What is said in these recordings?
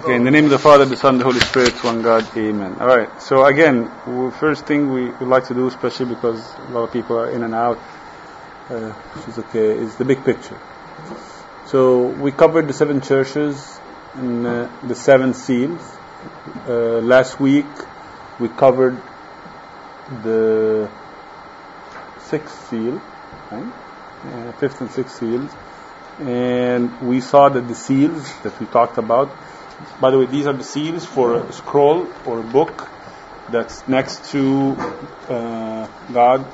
Okay, in the name of the Father, the Son, the Holy Spirit, one God, Amen. All right. So again, first thing we would like to do, especially because a lot of people are in and out, uh, which is okay, is the big picture. So we covered the seven churches and uh, the seven seals. Uh, last week we covered the sixth seal, right? Uh, fifth and sixth seals, and we saw that the seals that we talked about by the way, these are the seals for a scroll or a book that's next to uh, God,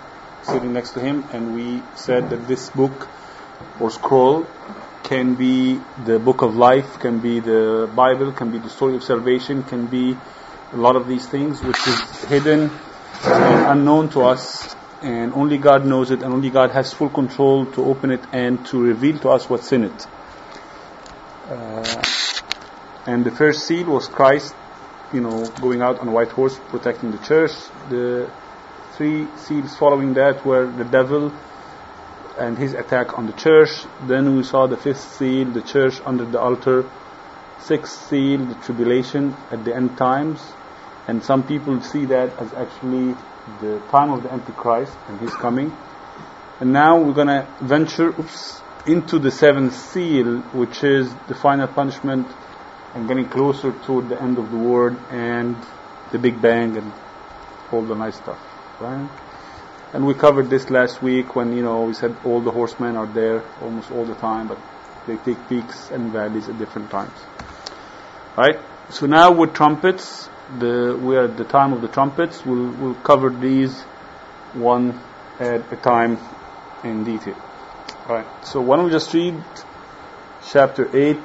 sitting next to Him, and we said that this book or scroll can be the book of life, can be the Bible, can be the story of salvation, can be a lot of these things which is hidden and unknown to us, and only God knows it, and only God has full control to open it and to reveal to us what's in it. Uh, and the first seal was Christ, you know, going out on a white horse protecting the church. The three seals following that were the devil and his attack on the church. Then we saw the fifth seal, the church under the altar. Sixth seal, the tribulation at the end times. And some people see that as actually the time of the Antichrist and his coming. And now we're gonna venture oops, into the seventh seal, which is the final punishment and getting closer to the end of the world and the Big Bang and all the nice stuff, right? And we covered this last week when, you know, we said all the horsemen are there almost all the time, but they take peaks and valleys at different times. Right? So now with trumpets, the, we are at the time of the trumpets, we'll, we'll cover these one at a time in detail. Right. So why don't we just read chapter 8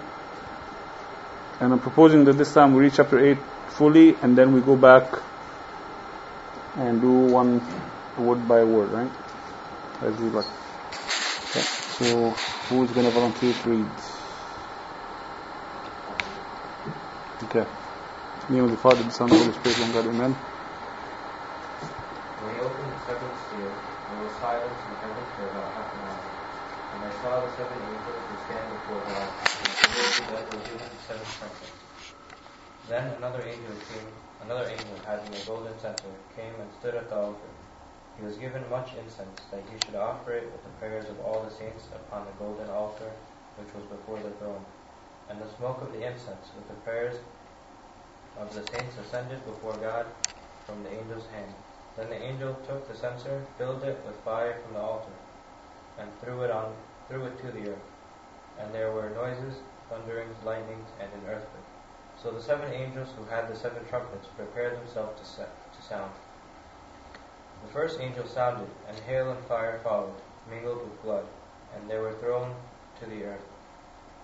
and I'm proposing that this time we read chapter 8 fully and then we go back and do one word by word, right? As we like. Okay. So, who's going to volunteer to read? Okay. In the name of the Father, the Son, and the Holy Spirit, one God, Amen. When he opened the seventh seal, there was silence in heaven for about half an hour. And I saw the seven angels who stand before God, and that were given seven trumpets. Then another angel came, another angel having a golden censer, came and stood at the altar. He was given much incense, that he should offer it with the prayers of all the saints upon the golden altar which was before the throne. And the smoke of the incense with the prayers of the saints ascended before God from the angel's hand. Then the angel took the censer, filled it with fire from the altar, and threw it on threw it to the earth. And there were noises, thunderings, lightnings, and an earthquake. So the seven angels who had the seven trumpets prepared themselves to, set, to sound. The first angel sounded, and hail and fire followed, mingled with blood, and they were thrown to the earth.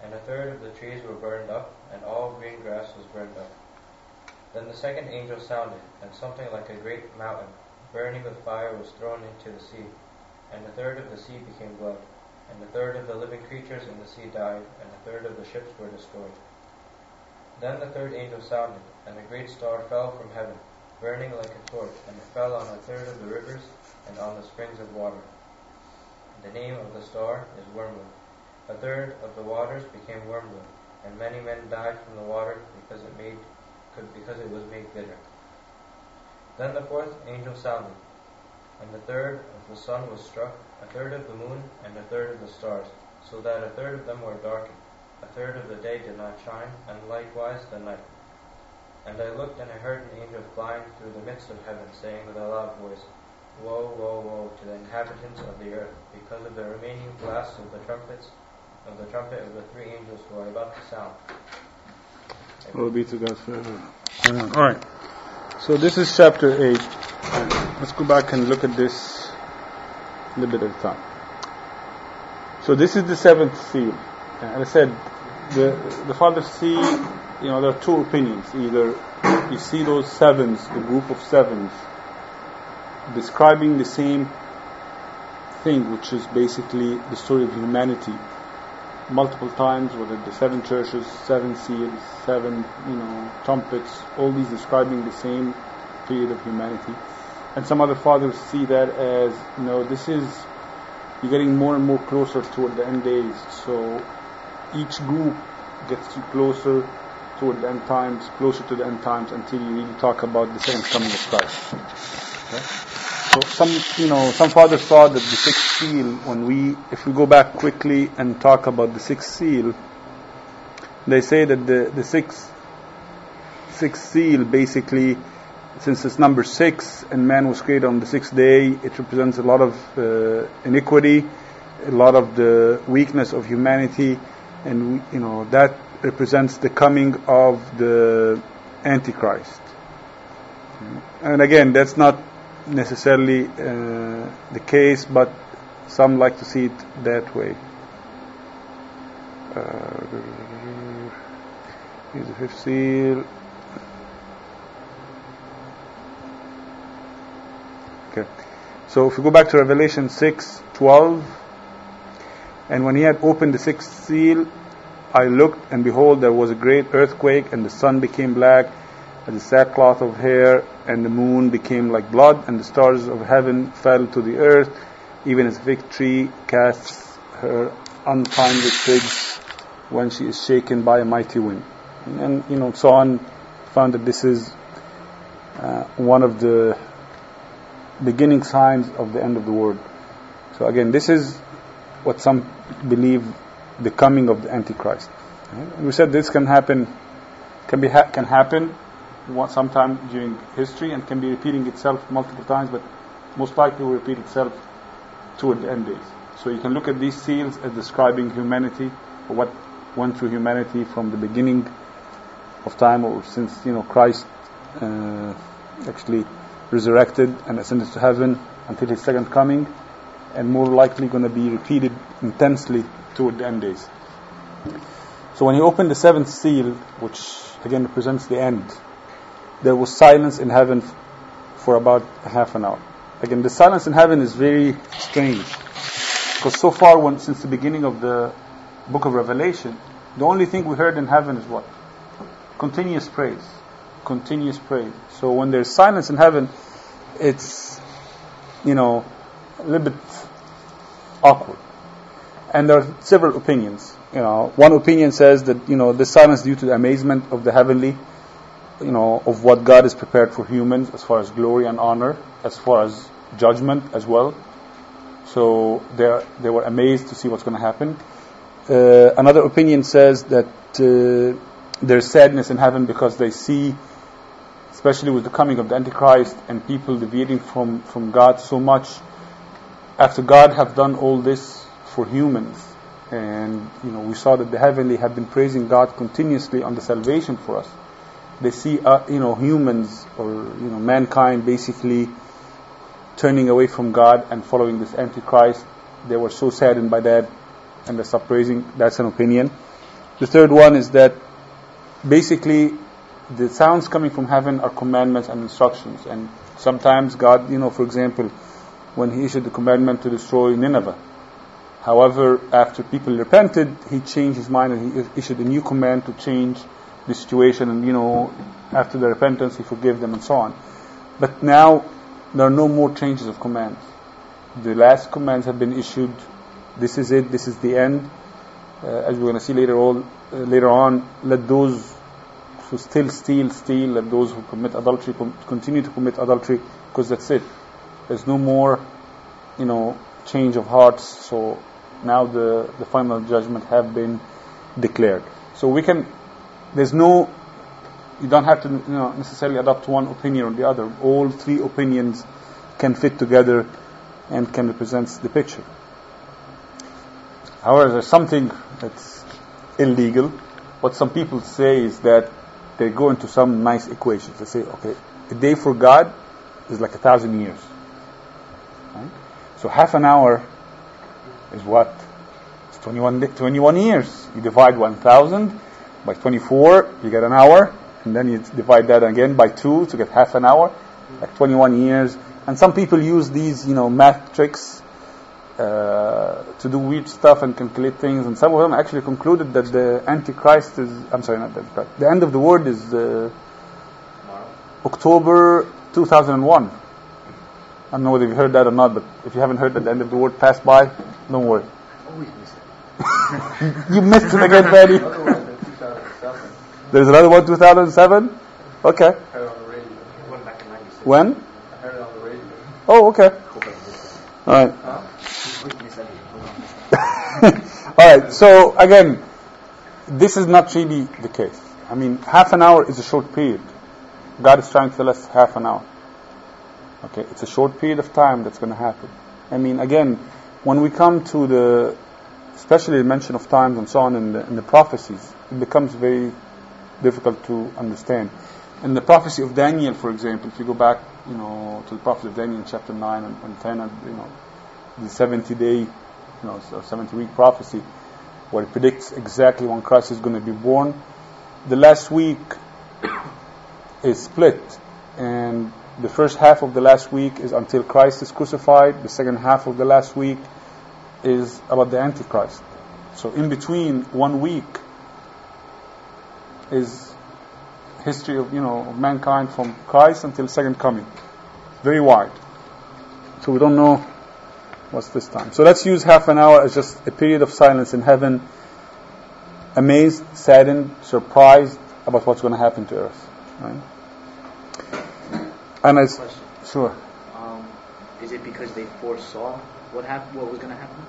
And a third of the trees were burned up, and all green grass was burned up. Then the second angel sounded, and something like a great mountain, burning with fire, was thrown into the sea. And a third of the sea became blood, and a third of the living creatures in the sea died, and a third of the ships were destroyed. Then the third angel sounded, and a great star fell from heaven, burning like a torch, and it fell on a third of the rivers and on the springs of water. The name of the star is Wormwood. A third of the waters became wormwood, and many men died from the water because it made could, because it was made bitter. Then the fourth angel sounded, and the third the sun was struck, a third of the moon, and a third of the stars, so that a third of them were darkened. A third of the day did not shine, and likewise the night. And I looked, and I heard an angel flying through the midst of heaven, saying with a loud voice, Woe, woe, woe to the inhabitants of the earth, because of the remaining blasts of the trumpets of the trumpet of the three angels who are about to sound. Glory be to God forever. All right. So this is chapter 8. Let's go back and look at this a little bit at a time. So this is the seventh seal. And I said, the, the Father see, you know, there are two opinions. Either you see those sevens, the group of sevens, describing the same thing, which is basically the story of humanity multiple times, whether the seven churches, seven seals, seven, you know, trumpets, all these describing the same period of humanity. And some other fathers see that as, you know, this is, you're getting more and more closer toward the end days. So each group gets you closer toward the end times, closer to the end times, until you really talk about the second coming of Christ. Okay? So some, you know, some fathers thought that the sixth seal, when we, if we go back quickly and talk about the sixth seal, they say that the, the sixth, sixth seal basically, since it's number six and man was created on the sixth day, it represents a lot of uh, iniquity, a lot of the weakness of humanity, and you know that represents the coming of the Antichrist. And again, that's not necessarily uh, the case, but some like to see it that way. Uh, here's the fifth seal. Okay. So if we go back to Revelation 6 12, and when he had opened the sixth seal, I looked, and behold, there was a great earthquake, and the sun became black as a sackcloth of hair, and the moon became like blood, and the stars of heaven fell to the earth, even as a fig tree casts her untimely figs when she is shaken by a mighty wind. And, you know, so on, found that this is uh, one of the beginning signs of the end of the world. So again, this is what some believe the coming of the Antichrist. We said this can happen, can be ha- can happen sometime during history and can be repeating itself multiple times, but most likely will repeat itself toward the end days. So you can look at these seals as describing humanity, or what went through humanity from the beginning of time, or since you know Christ uh, actually resurrected and ascended to heaven until His second coming, and more likely going to be repeated intensely toward the end days. So when he opened the seventh seal, which again represents the end, there was silence in heaven for about half an hour. Again, the silence in heaven is very strange. Because so far, when, since the beginning of the book of Revelation, the only thing we heard in heaven is what? Continuous praise. Continuous praise. So when there's silence in heaven, it's, you know, a little bit awkward. And there are several opinions. You know, one opinion says that, you know, the silence due to the amazement of the heavenly you know, of what God is prepared for humans as far as glory and honor, as far as judgment as well. So they they were amazed to see what's going to happen. Uh, another opinion says that uh, there's sadness in heaven because they see, especially with the coming of the Antichrist and people deviating from, from God so much, after God have done all this for humans, and you know we saw that the heavenly have been praising God continuously on the salvation for us they see uh, you know humans or you know mankind basically turning away from God and following this antichrist. They were so saddened by that and they stopped praising. That's an opinion. The third one is that basically the sounds coming from heaven are commandments and instructions. And sometimes God, you know, for example, when He issued the commandment to destroy Nineveh. However, after people repented, He changed His mind and He issued a new command to change the situation and, you know, after the repentance, He forgave them and so on. But now, there are no more changes of commands. The last commands have been issued. This is it. This is the end. Uh, as we're going to see later on, uh, later on, let those who still steal, steal. and those who commit adultery continue to commit adultery, because that's it. There's no more, you know, change of hearts. So now the the final judgment have been declared. So we can there's no, you don't have to you know, necessarily adopt one opinion or the other. All three opinions can fit together and can represent the picture. However, there's something that's illegal. What some people say is that they go into some nice equations. They say, okay, a day for God is like a thousand years. Right? So half an hour is what? It's 21, 21 years. You divide 1,000 by 24, you get an hour, and then you divide that again by two to get half an hour, like 21 years. And some people use these, you know, math tricks uh, to do weird stuff and calculate things. And some of them actually concluded that the Antichrist is, I'm sorry, not the Antichrist, the end of the world is uh, October 2001. I don't know whether you've heard that or not, but if you haven't heard that the end of the world passed by, don't worry. Always miss it. you missed it again, Daddy. Otherwise, in 2007, There's another one, 2007? Okay. I heard it on the radio. One back in 96. When? I heard it on the radio. Oh, okay. All right. All right. So again, this is not really the case. I mean, half an hour is a short period. God is trying to tell us half an hour. Okay, it's a short period of time that's going to happen. I mean, again, when we come to the, especially the mention of times and so on in the, in the prophecies, it becomes very difficult to understand. In the prophecy of Daniel, for example, if you go back, you know, to the prophecy of Daniel chapter 9 and, and 10, and, you know, the 70 day, you know, or 70 week prophecy, where it predicts exactly when Christ is going to be born, the last week is split, and the first half of the last week is until Christ is crucified. The second half of the last week is about the Antichrist. So in between one week is history of you know of mankind from Christ until second coming. Very wide. So we don't know what's this time. So let's use half an hour as just a period of silence in heaven, amazed, saddened, surprised about what's going to happen to earth. Right? And it's Question. sure. Um, is it because they foresaw what happened, what was going to happen?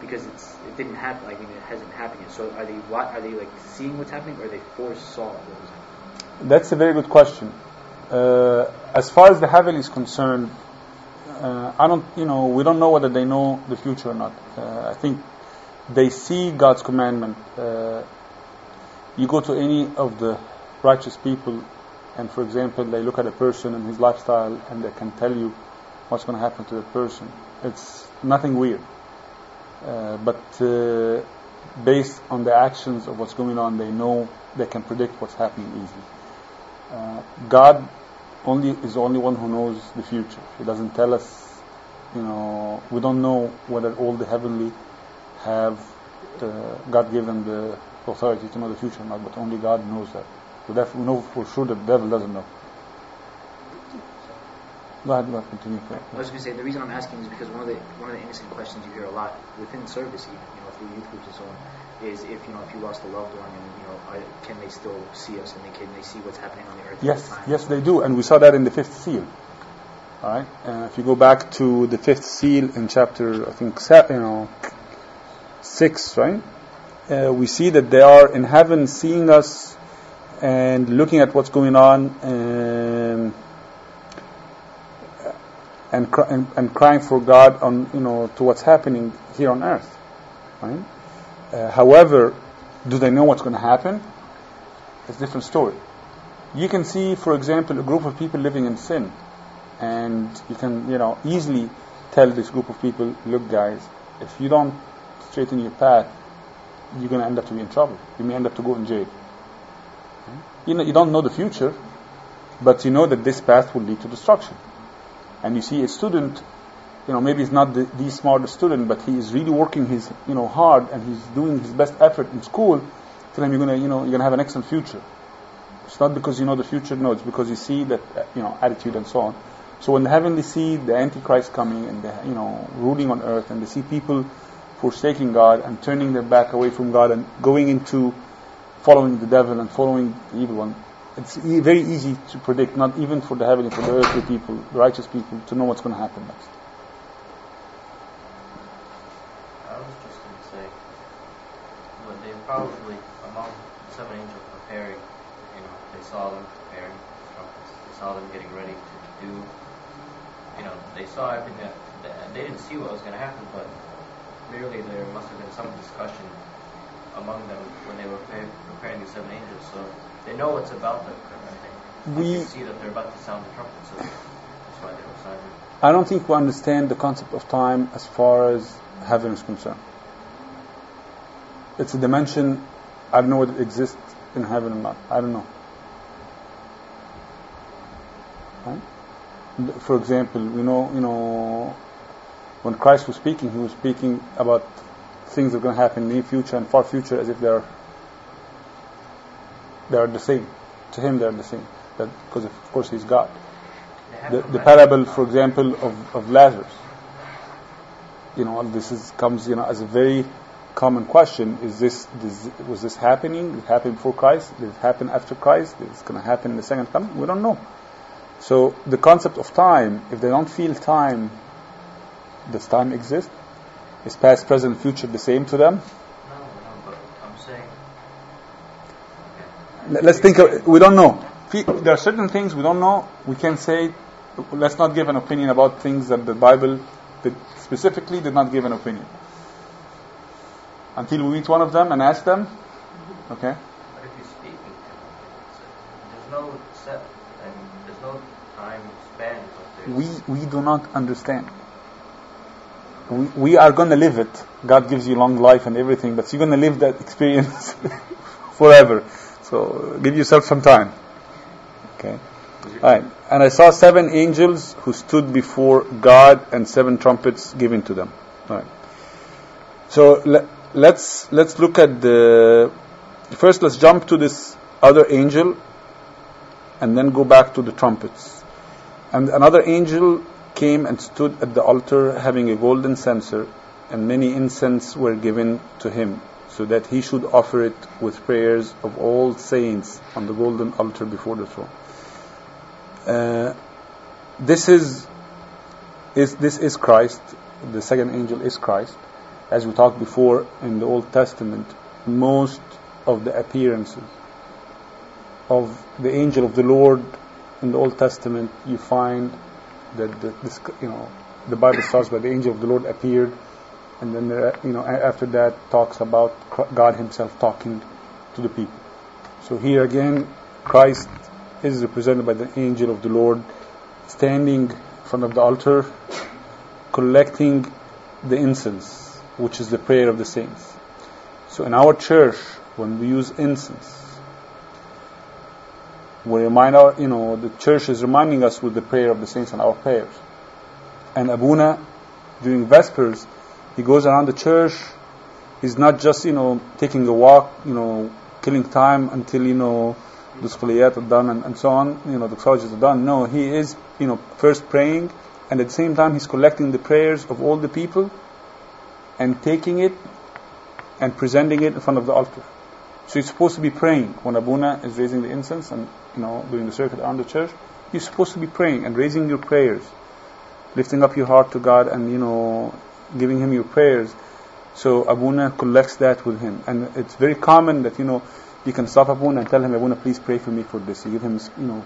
Because it's it didn't happen. I mean, it hasn't happened yet. So are they what are they like seeing what's happening, or they foresaw what was happening? That's a very good question. Uh, as far as the heaven is concerned, uh, I don't, you know, we don't know whether they know the future or not. Uh, I think they see God's commandment. Uh, you go to any of the righteous people, and for example, they look at a person and his lifestyle, and they can tell you what's going to happen to the person. It's nothing weird, uh, but uh, based on the actions of what's going on, they know they can predict what's happening easily. Uh, God only is the only one who knows the future. He doesn't tell us, you know, we don't know whether all the heavenly have uh, God given the authority to know the future or not, but only God knows that. So we know for sure that the devil doesn't know. Go ahead, go ahead, continue. I was going to say the reason I'm asking is because one of the one of the innocent questions you hear a lot within service, even you know, through youth groups and so on, is if you know if you lost a loved one, and you know, are, can they still see us and they can they see what's happening on the earth? Yes, yes, they do, and we saw that in the fifth seal. All right, uh, if you go back to the fifth seal in chapter, I think, you know, six, right? Uh, we see that they are in heaven, seeing us and looking at what's going on, and and, cry, and, and crying for God on, you know, to what's happening here on earth, right? Uh, however, do they know what's going to happen? It's a different story. You can see, for example, a group of people living in sin, and you can, you know, easily tell this group of people, look, guys, if you don't straighten your path, you're going to end up to be in trouble. You may end up to go in jail. You know, you don't know the future, but you know that this path will lead to destruction. And you see a student, you know, maybe he's not the, the smartest student, but he is really working his, you know, hard and he's doing his best effort in school. Tell him you're gonna, you know, you're gonna have an excellent future. It's not because you know the future, no, it's because you see that, uh, you know, attitude and so on. So when the heavenly see the Antichrist coming and, the, you know, ruling on earth and they see people forsaking God and turning their back away from God and going into following the devil and following the evil one, it's e- very easy to predict, not even for the heavenly, for the earthly people, the righteous people, to know what's going to happen next. I was just going to say, but they probably, among the seven angels preparing, you know, they saw them preparing trumpets. They saw them getting ready to do, you know, they saw everything that, that they didn't see what was going to happen, but clearly there must have been some discussion among them when they were preparing, these seven angels. So they know what's about to occur, I think. They We- can see that they're about to sound the trumpet, so that's why they were silent. I don't think we understand the concept of time as far as heaven is concerned. It's a dimension, I don't know whether it exists in heaven or not. I don't know. Right? For example, you know, you know, when Christ was speaking, he was speaking about things that are going to happen in the near future and far future as if they are they are the same. To him, they are the same. That because of course he's God the, the parable, for example, of, of Lazarus. You know, this is comes you know as a very common question: Is this, this was this happening? Did it happen before Christ? Did it happen after Christ? Is it going to happen in the second coming? We don't know. So the concept of time, if they don't feel time, does time exist? Is past, present, future the same to them? No, no, but I'm saying. Let- Let's think. Of, we don't know. There are certain things we don't know. We can say. Let's not give an opinion about things that the Bible did, specifically did not give an opinion. Until we meet one of them and ask them. Okay. But if you speak, there's no set, and there's no time span. We we do not understand. We we are going to live it. God gives you long life and everything, but you're going to live that experience forever. So give yourself some time. Okay. Alright. And I saw seven angels who stood before God and seven trumpets given to them. Alright. So let's let's look at the first let's jump to this other angel and then go back to the trumpets. And another angel came and stood at the altar having a golden censer and many incense were given to him so that he should offer it with prayers of all saints on the golden altar before the throne. Uh, this is, is this is Christ. The second angel is Christ. As we talked before in the Old Testament, most of the appearances of the angel of the Lord in the Old Testament, you find that the, you know the Bible starts by the angel of the Lord appeared, and then there, you know after that talks about God Himself talking to the people. So here again, Christ is represented by the angel of the Lord standing in front of the altar, collecting the incense, which is the prayer of the saints. So in our church, when we use incense, we remind our, you know, the church is reminding us with the prayer of the saints and our prayers. And Abuna, during Vespers, he goes around the church. He's not just, you know, taking a walk, you know, killing time until, you know, the scholiyat are done and, and so on, you know, the doxologies are done. No, he is, you know, first praying, and at the same time he's collecting the prayers of all the people and taking it and presenting it in front of the altar. So you're supposed to be praying when Abuna is raising the incense and you know doing the circuit around the church. You're supposed to be praying and raising your prayers, lifting up your heart to God and you know giving Him your prayers. So Abuna collects that with him, and it's very common that you know you can stop Abuna and tell him, Abuna, please pray for me for this. You give him you know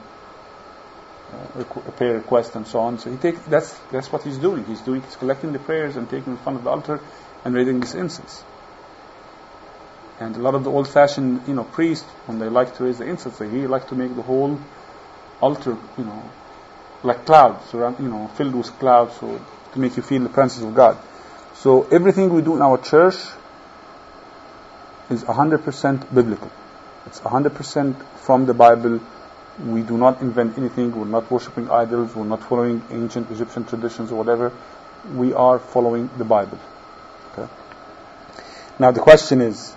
uh, a prayer request and so on. So he takes that's that's what he's doing. He's doing he's collecting the prayers and taking them in front of the altar and raising this incense. And a lot of the old-fashioned, you know, priests, when they like to raise the incense, they really like to make the whole altar, you know, like clouds, around, you know, filled with clouds, so to make you feel the presence of God. So everything we do in our church is 100% biblical. It's 100% from the Bible. We do not invent anything. We're not worshiping idols. We're not following ancient Egyptian traditions or whatever. We are following the Bible. Now the question is,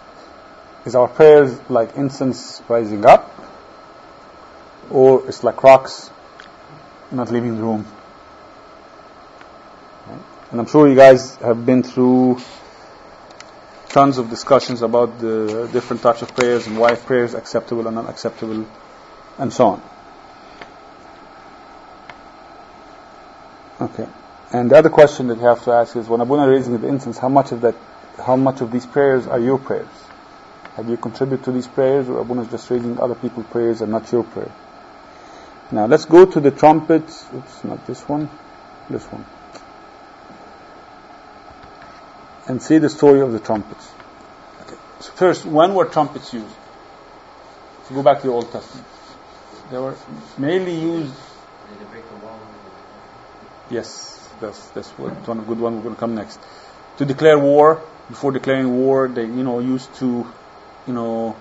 is our prayers like incense rising up? Or it's like rocks not leaving the room? And I'm sure you guys have been through tons of discussions about the different types of prayers and why prayers acceptable and not acceptable and so on. Okay. And the other question that you have to ask is when Abuna raising the incense, how much of that how much of these prayers are your prayers? Have you contributed to these prayers or Abuna is just reading other people's prayers and not your prayer? Now let's go to the trumpets. Oops, not this one. This one. And see the story of the trumpets. Okay. So first, when were trumpets used? If you go back to the Old Testament. They were mainly used Did they break? Yes, that's that's what one good one. We're going to come next. To declare war. Before declaring war, they you know used to, you know,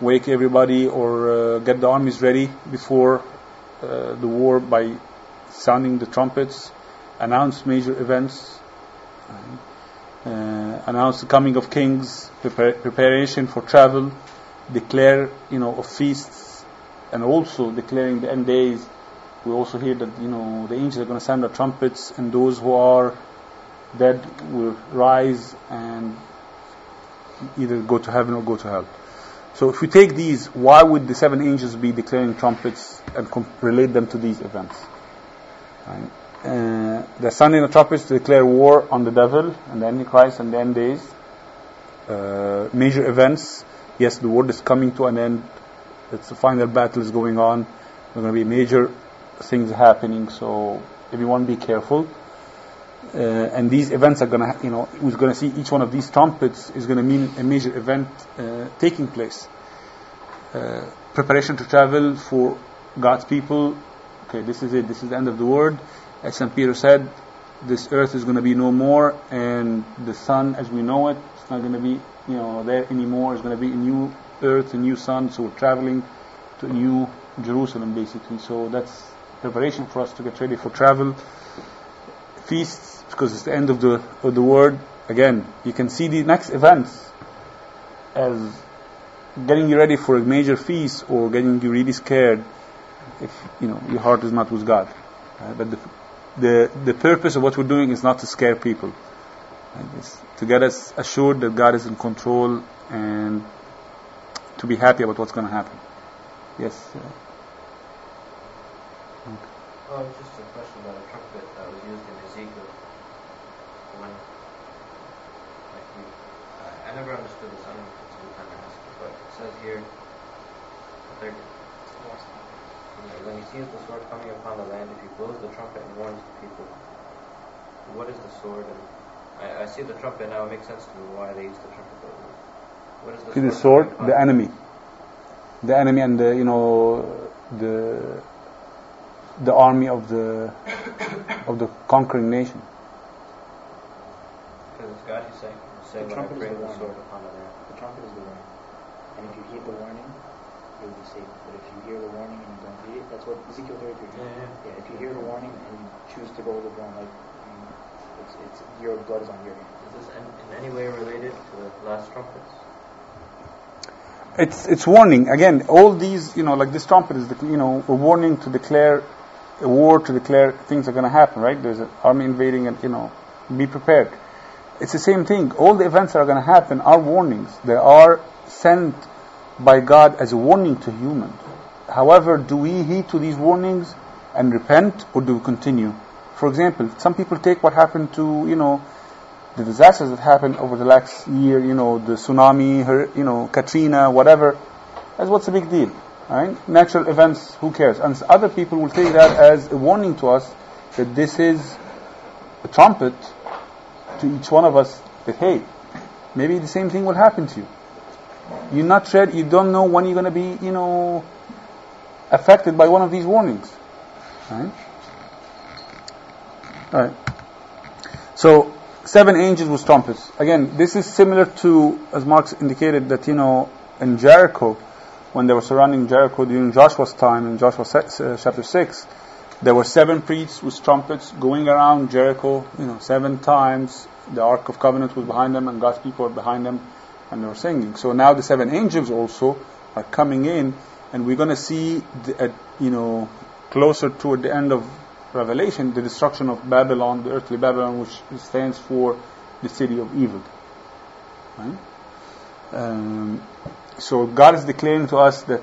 wake everybody or uh, get the armies ready before uh, the war by sounding the trumpets, announce major events, uh, announce the coming of kings, prepare, preparation for travel, declare you know of feasts, and also declaring the end days. We also hear that you know the angels are going to sound the trumpets, and those who are dead will rise, and either go to heaven or go to hell. So if we take these, why would the seven angels be declaring trumpets and relate them to these events? Right? Uh, the sounding of trumpets to declare war on the devil and the Antichrist and the end days. Uh, major events. Yes, the world is coming to an end. It's the final battle is going on. There are going to be major things happening. So everyone be careful. Uh, and these events are going to, you know, we're going to see each one of these trumpets is going to mean a major event uh, taking place. Uh, preparation to travel for God's people. Okay, this is it. This is the end of the world. As St. Peter said, this earth is going to be no more, and the sun, as we know it, it's not going to be, you know, there anymore. It's going to be a new earth, a new sun. So we're traveling to a new Jerusalem, basically. So that's preparation for us to get ready for travel. Feasts, because it's the end of the of the world. Again, you can see the next events as getting you ready for a major feast or getting you really scared if you know your heart is not with God. Uh, but the, the the purpose of what we're doing is not to scare people. Right? It's to get us assured that God is in control and to be happy about what's going to happen. Yes. Uh, Oh, it's just a question about a trumpet that was used in Ezekiel. When, like, we, I, never understood this. I don't know if it's a good time to ask but it says here, third, when he sees the sword coming upon the land, if he blows the trumpet and warns the people, what is the sword? And I, I see the trumpet now. It makes sense to me why they use the trumpet. But what is the See the sword? sword, the upon- enemy, the enemy, and the you know the the army of the of the conquering nation. Because it's God who's saying, saying The trumpet is the the warning. sword upon the land. The trumpet is the warning. And if you heed the warning, you'll be saved. But if you hear the warning and you don't heed it, that's what Ezekiel 33. Yeah, yeah. Yeah, if you hear the warning and you choose to go with the wrong, like, I mean, it's, it's, your blood is on your hands. Is this in, in any way related to the last trumpets? It's it's warning again. All these you know like this trumpet is the, you know a warning to declare a war to declare things are going to happen. Right? There's an army invading and you know be prepared. It's the same thing. All the events that are going to happen are warnings. They are sent by God as a warning to humans. However, do we heed to these warnings and repent, or do we continue? For example, some people take what happened to you know the disasters that happened over the last year, you know, the tsunami, her, you know, Katrina, whatever, as what's the big deal? Right? Natural events, who cares? And other people will take that as a warning to us that this is a trumpet to each one of us that, hey, maybe the same thing will happen to you. You're not sure, you don't know when you're going to be, you know, affected by one of these warnings. Right? Alright. So, seven angels with trumpets. Again, this is similar to, as Marx indicated, that, you know, in Jericho, when they were surrounding Jericho during Joshua's time, in Joshua uh, chapter 6, there were seven priests with trumpets going around Jericho, you know, seven times. The Ark of Covenant was behind them, and God's people were behind them, and they were singing. So now the seven angels also are coming in, and we're going to see, the, uh, you know, closer toward the end of Revelation, the destruction of Babylon, the earthly Babylon, which stands for the city of evil. Right? Um, so God is declaring to us that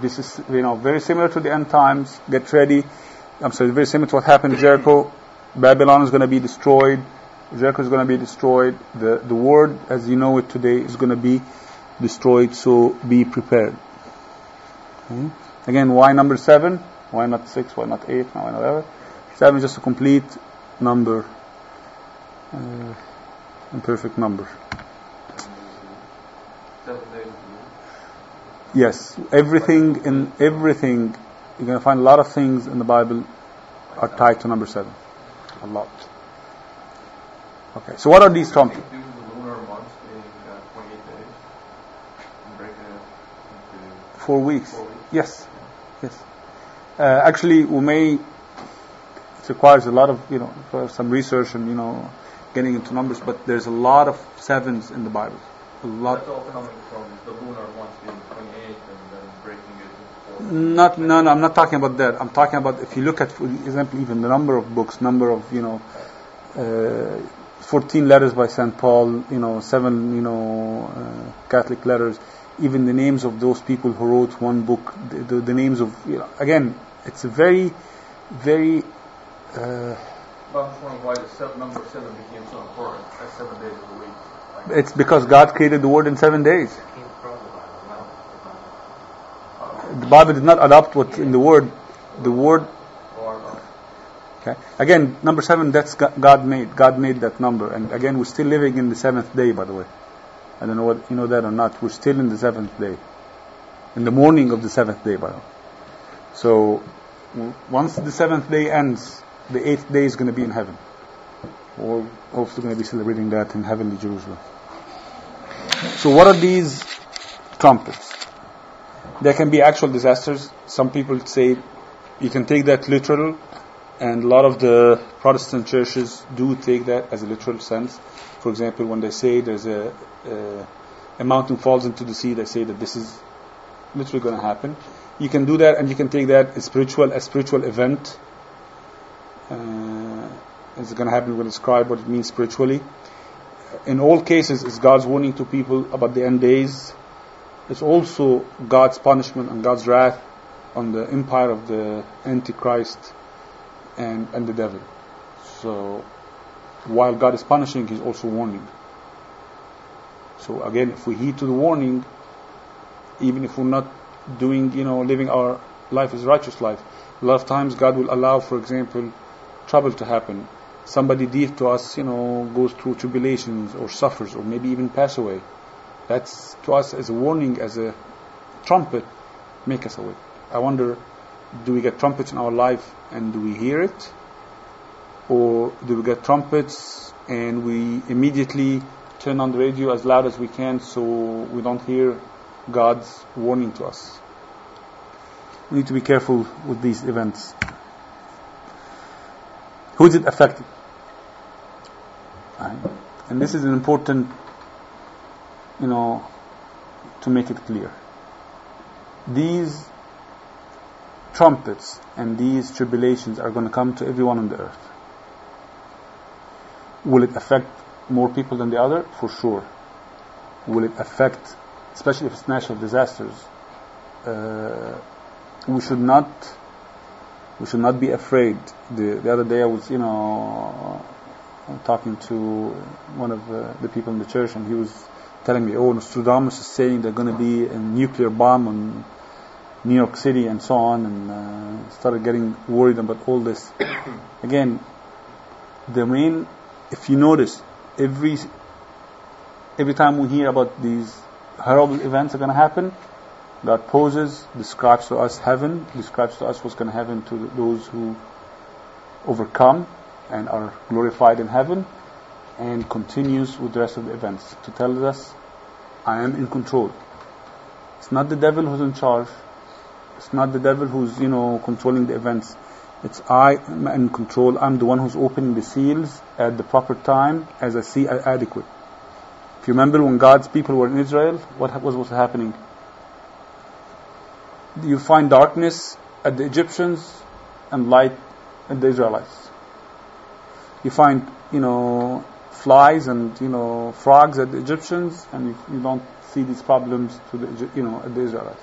this is, you know, very similar to the end times. Get ready. I'm sorry, very similar to what happened in Jericho. Babylon is going to be destroyed. Jericho is going to be destroyed. The the world, as you know it today, is going to be destroyed. So be prepared. Okay? Again, why number seven? Why not six? Why not eight? Why not whatever? Seven is just a complete number, uh, a perfect number. Seven days. Yes, everything in everything, you're going to find a lot of things in the Bible are tied to number seven. A lot. Okay, so what are these trumpets? think due to the lunar months being uh, 28 days, and break it into Four weeks. four weeks. Yes, yes. Uh, actually, we may. It requires a lot of you know some research and you know getting into numbers, but there's a lot of sevens in the Bible. Lot. That's all coming from the lunar months being 28 and then breaking it into four. Not, no, no, I'm not talking about that. I'm talking about if you look at, for example, even the number of books, number of, you know, uh, 14 letters by St. Paul, you know, seven, you know, uh, Catholic letters, even the names of those people who wrote one book, the, the, the names of, you know, again, it's a very, very, uh, I'm just wondering why the seven, number seven became so important. That's seven days of the week. It's because God created the world in seven days. The Bible, did not adopt what's in the word. The word, okay. Again, number seven, that's God made. God made that number. And again, we're still living in the seventh day, by the way. I don't know what you know that or not. We're still in the seventh day. In the morning of the seventh day, by the way. So, once the seventh day ends, the eighth day is going to be in heaven. We're hopefully going to be celebrating that in heavenly Jerusalem. So, what are these trumpets? There can be actual disasters. Some people say you can take that literal, and a lot of the Protestant churches do take that as a literal sense. For example, when they say there's a, a, a mountain falls into the sea, they say that this is literally going to happen. You can do that, and you can take that as spiritual, a spiritual event. Uh, it's going to happen. We'll describe what it means spiritually. In all cases, it's God's warning to people about the end days. It's also God's punishment and God's wrath on the empire of the Antichrist and, and the devil. So, while God is punishing, He's also warning. So again, if we heed to the warning, even if we're not doing, you know, living our life as righteous life, a lot of times God will allow, for example, trouble to happen. Somebody dear to us, you know, goes through tribulations or suffers or maybe even pass away. That's to us as a warning, as a trumpet, make us awake. I wonder, do we get trumpets in our life and do we hear it? Or do we get trumpets and we immediately turn on the radio as loud as we can so we don't hear God's warning to us? We need to be careful with these events. Who is it affecting? Right? And this is an important, you know, to make it clear. These trumpets and these tribulations are going to come to everyone on the earth. Will it affect more people than the other? For sure. Will it affect, especially if it's natural disasters? Uh, we should not we should not be afraid. The, the other day I was, you know, talking to one of uh, the people in the church, and he was telling me, "Oh, Nostradamus is saying there's going to be a nuclear bomb on New York City and so on," and uh, started getting worried about all this. Again, the main, if you notice, every every time we hear about these horrible events are going to happen, God poses, describes to us heaven, describes to us what's going to happen to those who overcome and are glorified in heaven, and continues with the rest of the events to tell us, I am in control. It's not the devil who's in charge. It's not the devil who's, you know, controlling the events. It's I am in control. I'm the one who's opening the seals at the proper time as I see adequate. If you remember when God's people were in Israel, what was was happening? You find darkness at the Egyptians and light at the Israelites. You find, you know, flies and you know frogs at the Egyptians, and you, you don't see these problems to the you know at the Israelites.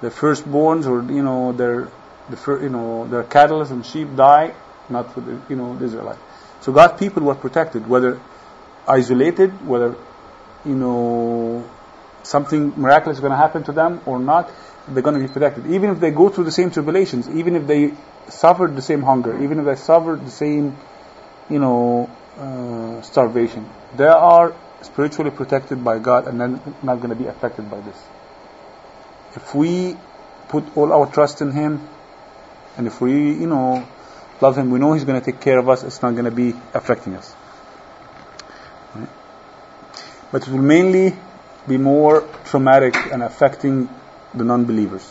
The firstborns, or you know, their the fir- you know their cattle and sheep die, not for the you know the Israelites. So God's people were protected, whether isolated, whether you know something miraculous is going to happen to them or not, they're going to be protected. Even if they go through the same tribulations, even if they suffered the same hunger, even if they suffered the same, you know, uh, starvation, they are spiritually protected by God and then not going to be affected by this. If we put all our trust in Him, and if we, you know, love Him, we know He's going to take care of us. It's not going to be affecting us. Right? But it will mainly be more traumatic and affecting the non-believers.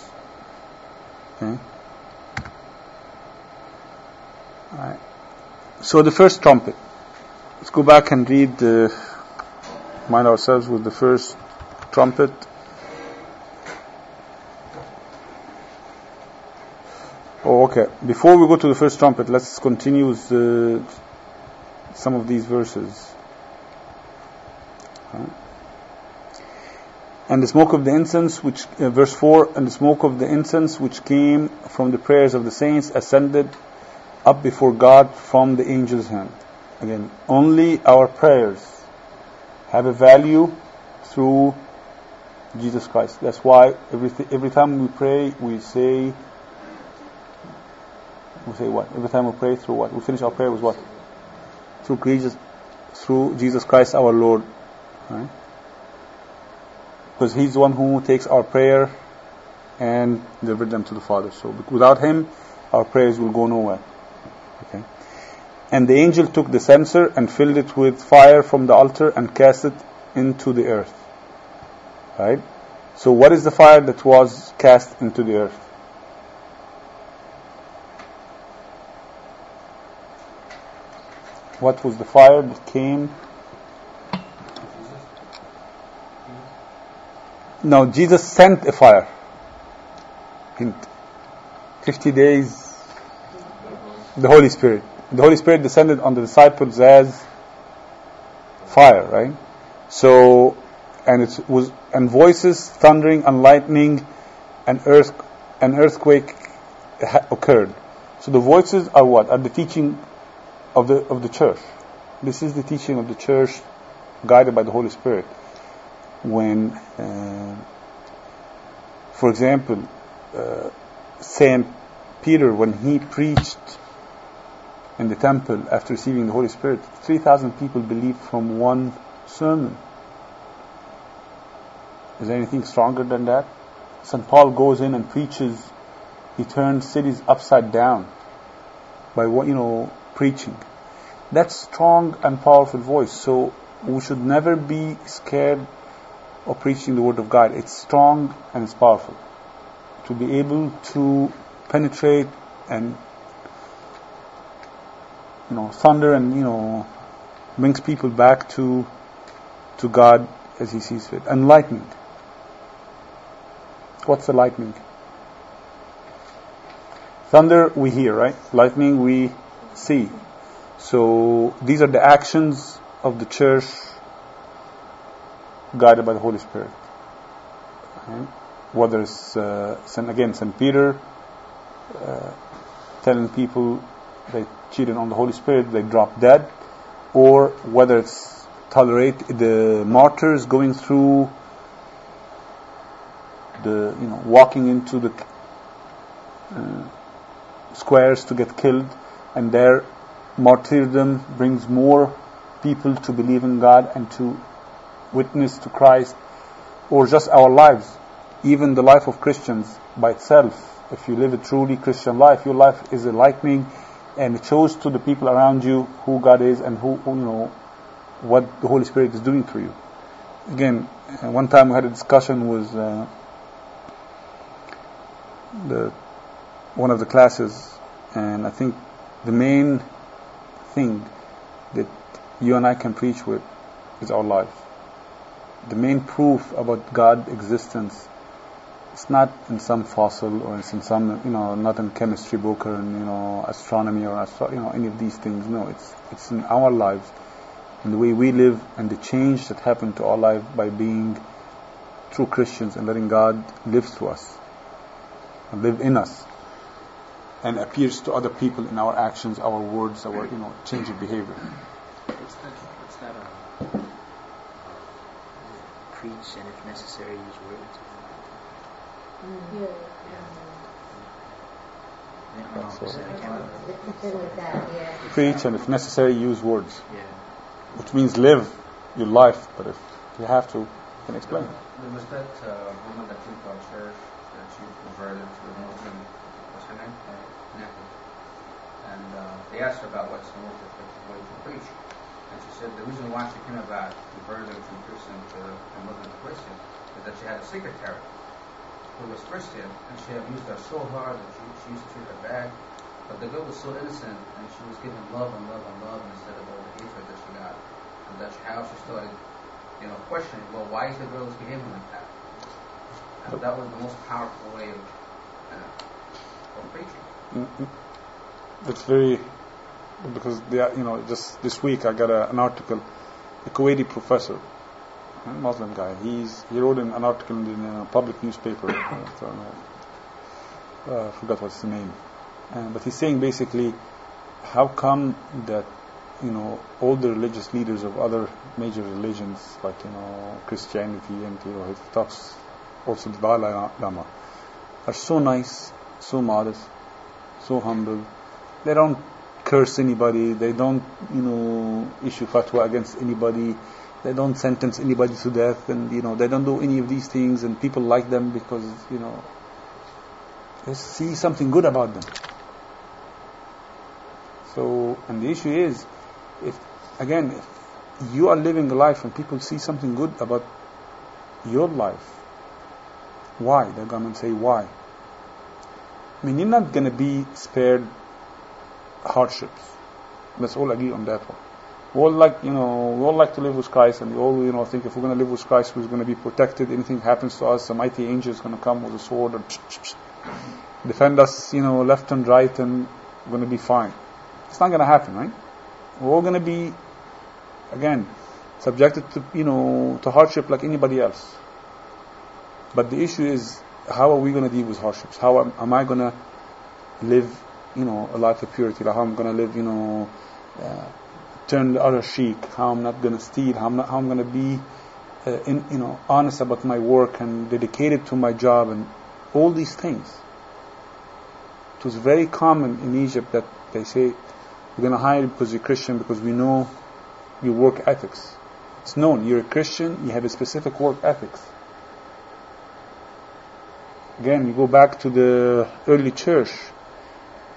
Okay. Alright. So the first trumpet. Let's go back and read. Uh, mind ourselves with the first trumpet. Oh, okay. Before we go to the first trumpet, let's continue with some of these verses. And the smoke of the incense, which, uh, verse 4, and the smoke of the incense which came from the prayers of the saints ascended up before God from the angel's hand. Again, only our prayers have a value through Jesus Christ. That's why every, every time we pray, we say, we say what? Every time we pray through what? We finish our prayer with what? Through Jesus, through Jesus Christ our Lord. Right? Because He's the one who takes our prayer and deliver them to the Father. So without Him, our prayers will go nowhere. And the angel took the censer and filled it with fire from the altar and cast it into the earth. Right? So what is the fire that was cast into the earth? What was the fire that came? No, Jesus sent a fire. Hint. 50 days, the Holy Spirit. The Holy Spirit descended on the disciples as fire, right? So, and it was, and voices, thundering, and lightning, and earth, an earthquake ha- occurred. So the voices are what? Are the teaching of the of the church. This is the teaching of the church, guided by the Holy Spirit. When, uh, for example, uh, Saint Peter, when he preached in the temple after receiving the Holy Spirit, three thousand people believed from one sermon. Is there anything stronger than that? St. Paul goes in and preaches. He turns cities upside down by what you know preaching. That's strong and powerful voice. So we should never be scared of preaching the word of God. It's strong and it's powerful. To be able to penetrate and you know thunder and you know brings people back to to God as He sees fit. And lightning. What's the lightning? Thunder we hear, right? Lightning we see. So these are the actions of the church guided by the Holy Spirit. Okay? Whether it's uh, again Saint Peter uh, telling people they cheated on the Holy Spirit, they drop dead, or whether it's tolerate the martyrs going through the you know walking into the uh, squares to get killed, and their martyrdom brings more people to believe in God and to witness to Christ, or just our lives, even the life of Christians by itself. If you live a truly Christian life, your life is a lightning, and it shows to the people around you who God is and who, who you know what the Holy Spirit is doing through you. Again, uh, one time we had a discussion with uh, the one of the classes, and I think the main thing that you and I can preach with is our life. The main proof about God's existence it's not in some fossil or it's in some you know not in chemistry book or in you know astronomy or astro- you know any of these things no it's it's in our lives in the way we live and the change that happened to our life by being true Christians and letting God live through us and live in us and appears to other people in our actions our words our you know change of behavior It's not, it's a, uh, preach and if necessary use words. Yeah. I don't know, That's so all. I can't- Consider with that, yeah. preach and if necessary use words yeah. which means live your life but if you have to you can explain There was that uh, woman that came to our church that she converted to a Muslim. What's her name? Nathan. And uh, they asked her about what's the most effective way to preach. And she said the reason why she came about converting from Christian to a Muslim to Christian is that she had a secretary who was Christian and she abused her so hard that she, she used to treat her bad. But the girl was so innocent and she was given love and love and love instead of all the hatred that she got. And that's how she started you know, questioning, well, why is the girl behaving like that? And that was the most powerful way of, uh, of preaching. Mhm. That's very, because you know, just this week I got a, an article, a Kuwaiti professor, Muslim guy. He's he wrote an, an article in a public newspaper. I don't uh, forgot what's the name, uh, but he's saying basically, how come that you know all the religious leaders of other major religions like you know Christianity and you know also the Dalai Lama are so nice, so modest, so humble. They don't curse anybody. They don't, you know, issue fatwa against anybody. They don't sentence anybody to death, and you know, they don't do any of these things. And people like them because you know, they see something good about them. So, and the issue is, if again, if you are living a life and people see something good about your life, why? They're to say why. I mean, you're not going to be spared hardships. Let's all agree on that one. We all like, you know, we all like to live with Christ, and we all, you know, think if we're going to live with Christ, we're going to be protected. Anything happens to us, a mighty angel is going to come with a sword and defend us, you know, left and right, and we're going to be fine. It's not going to happen, right? We're all going to be, again, subjected to, you know, to hardship like anybody else. But the issue is, how are we going to deal with hardships? How am, am I going to live you know, a life of purity, like how I'm going to live, you know, uh, turn the other cheek, how I'm not going to steal, how I'm, not, how I'm going to be, uh, in, you know, honest about my work and dedicated to my job and all these things. It was very common in Egypt that they say, we're going to hire you because you're Christian because we know your work ethics. It's known, you're a Christian, you have a specific work ethics. Again, you go back to the early church,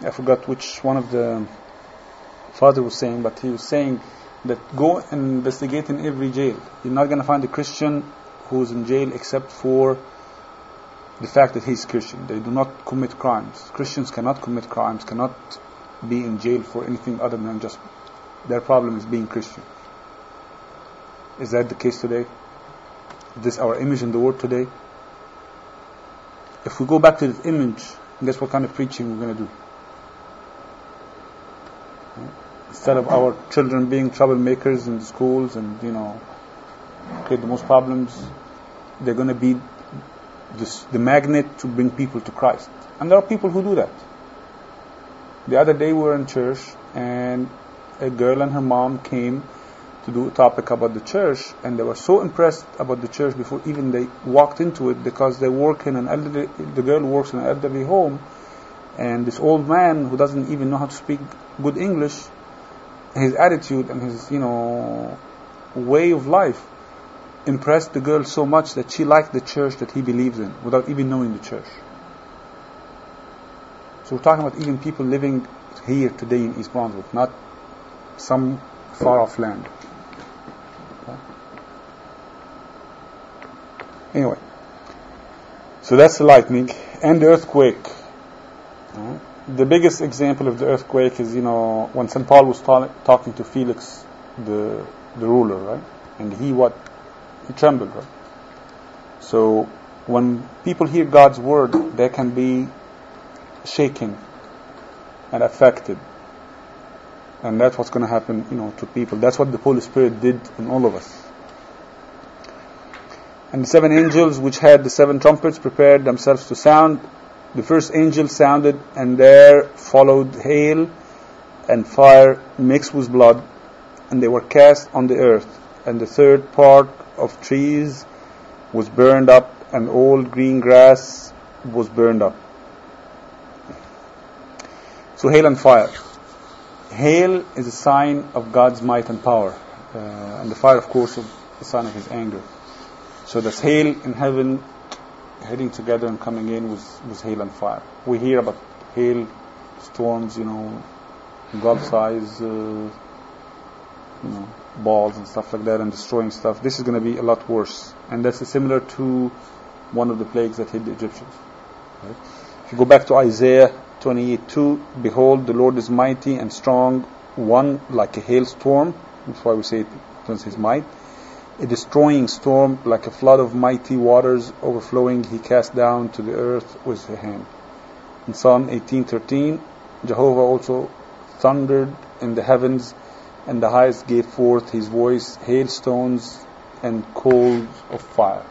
I forgot which one of the father was saying, but he was saying that go and investigate in every jail. You're not going to find a Christian who's in jail except for the fact that he's Christian. They do not commit crimes. Christians cannot commit crimes, cannot be in jail for anything other than just their problem is being Christian. Is that the case today? Is this our image in the world today? If we go back to this image, guess what kind of preaching we're going to do? Instead of our children being troublemakers in the schools and you know create the most problems, they're going to be this, the magnet to bring people to Christ. And there are people who do that. The other day we were in church and a girl and her mom came to do a topic about the church and they were so impressed about the church before even they walked into it because they work in an elderly, the girl works in an elderly home and this old man who doesn't even know how to speak good English his attitude and his, you know, way of life impressed the girl so much that she liked the church that he believes in without even knowing the church. So we're talking about even people living here today in East Brunswick, not some far off land. Anyway, so that's the lightning and the earthquake the biggest example of the earthquake is, you know, when St. Paul was ta- talking to Felix, the, the ruler, right? And he what? He trembled, right? So when people hear God's word, they can be shaken and affected. And that's what's going to happen, you know, to people. That's what the Holy Spirit did in all of us. And the seven angels which had the seven trumpets prepared themselves to sound the first angel sounded, and there followed hail and fire mixed with blood, and they were cast on the earth. And the third part of trees was burned up, and all green grass was burned up. So, hail and fire. Hail is a sign of God's might and power, uh, and the fire, of course, is a sign of His anger. So, there's hail in heaven heading together and coming in was, was hail and fire. We hear about hail storms, you know, golf size, uh, you know, balls and stuff like that and destroying stuff. This is going to be a lot worse. And that's similar to one of the plagues that hit the Egyptians. Right? If you go back to Isaiah 28:2, behold, the Lord is mighty and strong, one like a hailstorm. That's why we say it turns his might a destroying storm, like a flood of mighty waters overflowing, he cast down to the earth with his hand. In Psalm 18:13, Jehovah also thundered in the heavens, and the highest gave forth his voice, hailstones and coals of fire.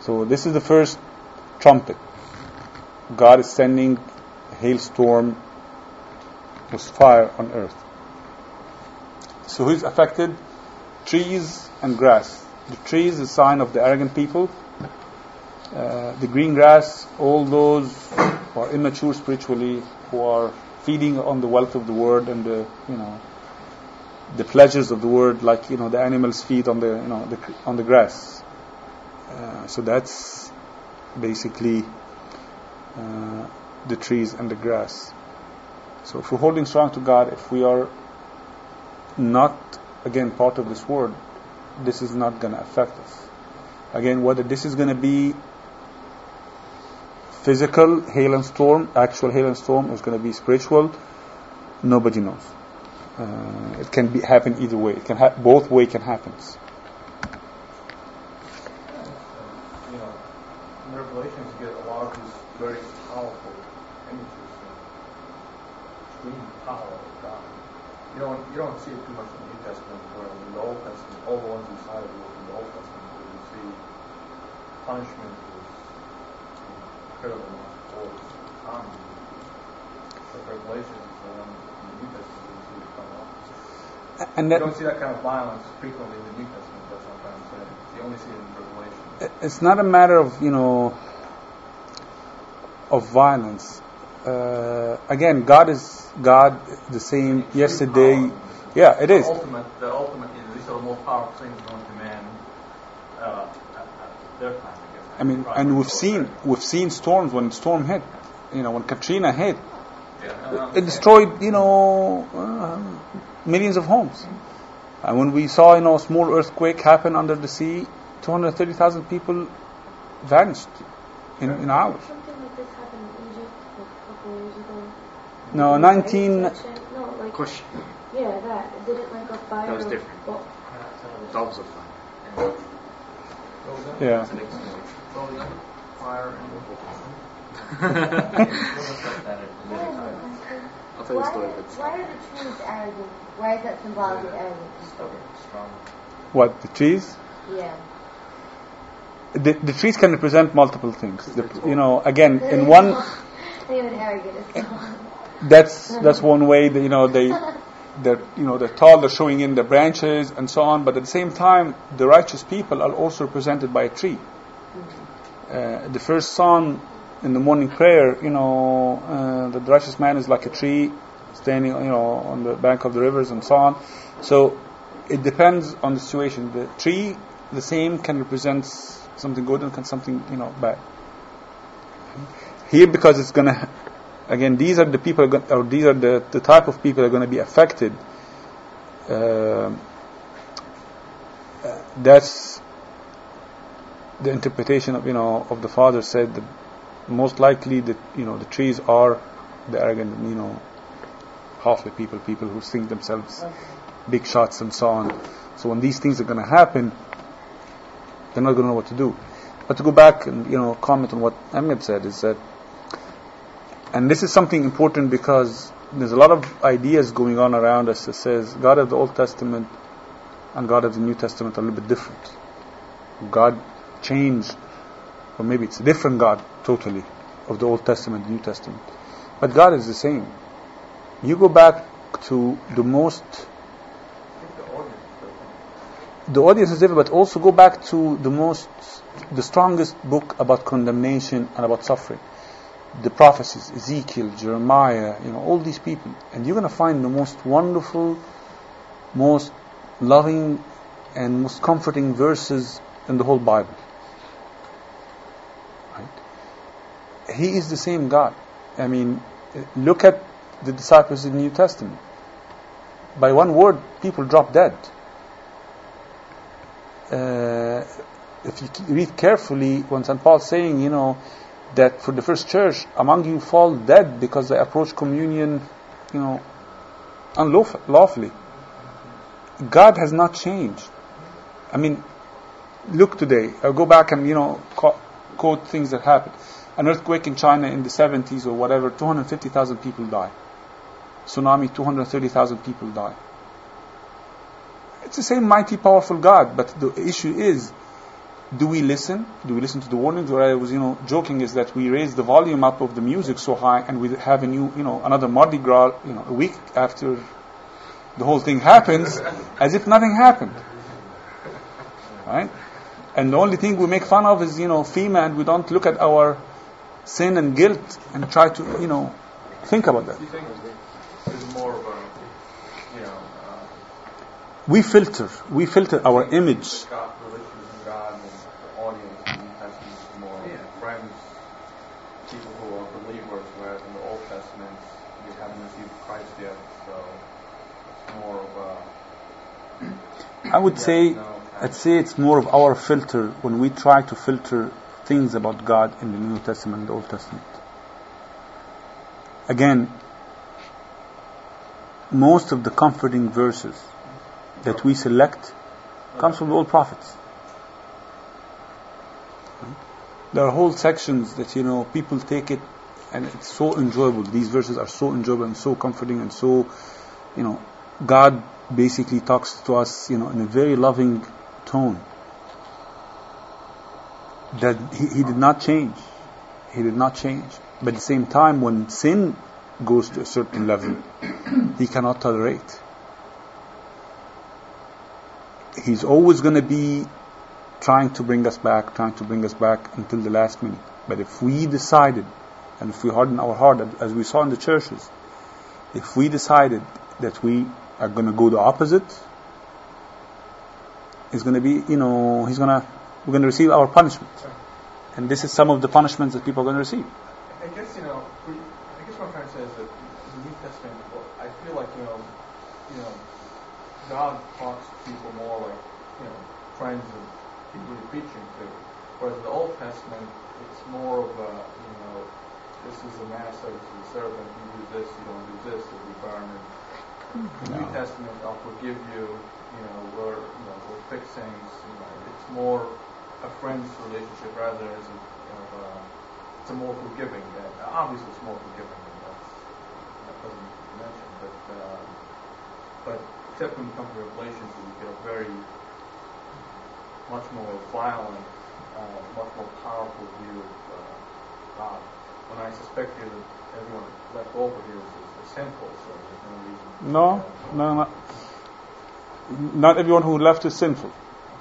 So this is the first trumpet. God is sending hailstorm with fire on earth. So who's affected? Trees and grass. The trees a sign of the arrogant people. Uh, the green grass, all those who are immature spiritually, who are feeding on the wealth of the world and the, you know, the pleasures of the world, like you know the animals feed on the you know the, on the grass. Uh, so that's basically uh, the trees and the grass. So if we're holding strong to God, if we are not again part of this world, this is not going to affect us. Again, whether this is going to be physical hail and storm, actual hail and storm, or it's going to be spiritual, nobody knows. Uh, it can be happen either way. It can ha- both way can happen. Revelations get a lot of these very powerful images extreme power of God. You don't you don't see it too much in the New Testament, whereas in the Old Testament, all the ones we cited were in the Old Testament, where you see punishment was incredible of force, time. But Revelation is the one in the New Testament where you see it come up. And You don't see that kind of violence frequently in the New Testament. That's what I'm trying to say. You only see it in Revelation. it's not a matter of you know of violence. Uh, again, God is God the same yesterday. power. Yeah, it is. The ultimate, the ultimate, you know, these are the powerful things known to man uh, at, at their time, I guess. I mean, and we've seen that. we've seen storms when storm hit. You know, when Katrina hit, Yeah, I it destroyed you know uh, millions of homes. And when we saw you know a small earthquake happen under the sea, 230,000 people vanished in, in hours. Something like this happened in Egypt a couple of years ago. No, 19. No, like Kush, yeah, that it didn't like a fire. That was different. Well, doves of fire. That? Yeah. Was that? Fire and I'll tell you a why, story. But why are the trees arrogant? Why is that symbolic of arrogance? Strong. What the trees? Yeah. The, the trees can represent multiple things. The, you know, again, in one, Even arrogant is so. That's that's one way that you know they they're you know they're tall, they're showing in the branches and so on. But at the same time, the righteous people are also represented by a tree. Uh, the first song in the morning prayer, you know, uh, the righteous man is like a tree standing, you know, on the bank of the rivers and so on. So it depends on the situation. The tree, the same, can represent something good and can something, you know, bad. Here, because it's gonna, again, these are the people, or these are the, the type of people that are going to be affected. Uh, that's the interpretation of you know of the father said that most likely that you know the trees are the arrogant you know half the people people who think themselves big shots and so on so when these things are going to happen they're not going to know what to do but to go back and you know comment on what Ahmed said is that and this is something important because there's a lot of ideas going on around us that says God of the Old Testament and God of the New Testament are a little bit different God changed, or maybe it's a different God totally of the Old Testament, and New Testament. But God is the same. You go back to the most, the audience is different, but also go back to the most, the strongest book about condemnation and about suffering. The prophecies, Ezekiel, Jeremiah, you know, all these people. And you're going to find the most wonderful, most loving, and most comforting verses in the whole Bible. Right? He is the same God. I mean, look at the disciples in the New Testament. By one word, people drop dead. Uh, if you read carefully, when St. Paul's saying, you know, that for the first church, among you fall dead because they approach communion, you know, unlawfully. God has not changed. I mean, look today. I'll go back and you know quote things that happened. An earthquake in China in the 70s or whatever, 250,000 people die. tsunami, 230,000 people die. It's the same mighty, powerful God, but the issue is, do we listen? Do we listen to the warnings? What I was, you know, joking is that we raise the volume up of the music so high, and we have a new, you know, another Mardi Gras, you know, a week after the whole thing happens, as if nothing happened, right? And the only thing we make fun of is, you know, FEMA, and we don't look at our sin and guilt and try to, you know, think about that. Do you think it's more of a, you know, uh, We filter, we filter our image. God, relationship with God and the audience in the New Testament is more friends, people who are believers, whereas in the Old Testament you haven't received Christ yet, so it's more of a I would say, I'd say it's more of our filter when we try to filter things about God in the New Testament and the Old Testament. Again, most of the comforting verses that we select comes from the old prophets. There are whole sections that you know people take it and it's so enjoyable. These verses are so enjoyable and so comforting and so you know God basically talks to us you know in a very loving tone. That he, he did not change. He did not change. But at the same time when sin goes to a certain level, he cannot tolerate. He's always going to be trying to bring us back, trying to bring us back until the last minute. But if we decided, and if we harden our heart, as we saw in the churches, if we decided that we are going to go the opposite, it's going to be, you know, he's going to, we're going to receive our punishment. And this is some of the punishments that people are going to receive. I guess you know. I guess what I'm trying to say is that the New Testament. I feel like you know, you know, God talks to people more like you know friends and people you're preaching to. Whereas the Old Testament, it's more of a you know, this is the master, this is the servant. You do this, you don't do this. It'll be burned. The New Testament, I'll forgive you. You know, we're you know we'll fix things. You know, it's more a friend's relationship rather as a you know, uh, it's a more forgiving. Uh, obviously, it's more forgiving. And that's that doesn't need to be mentioned, but uh, but except when you come to Revelations, you get a very much more violent, uh, much more powerful view of uh, God. When I suspect here that everyone left over here is sinful, so there's no reason. No, no, no. Not everyone who left is sinful.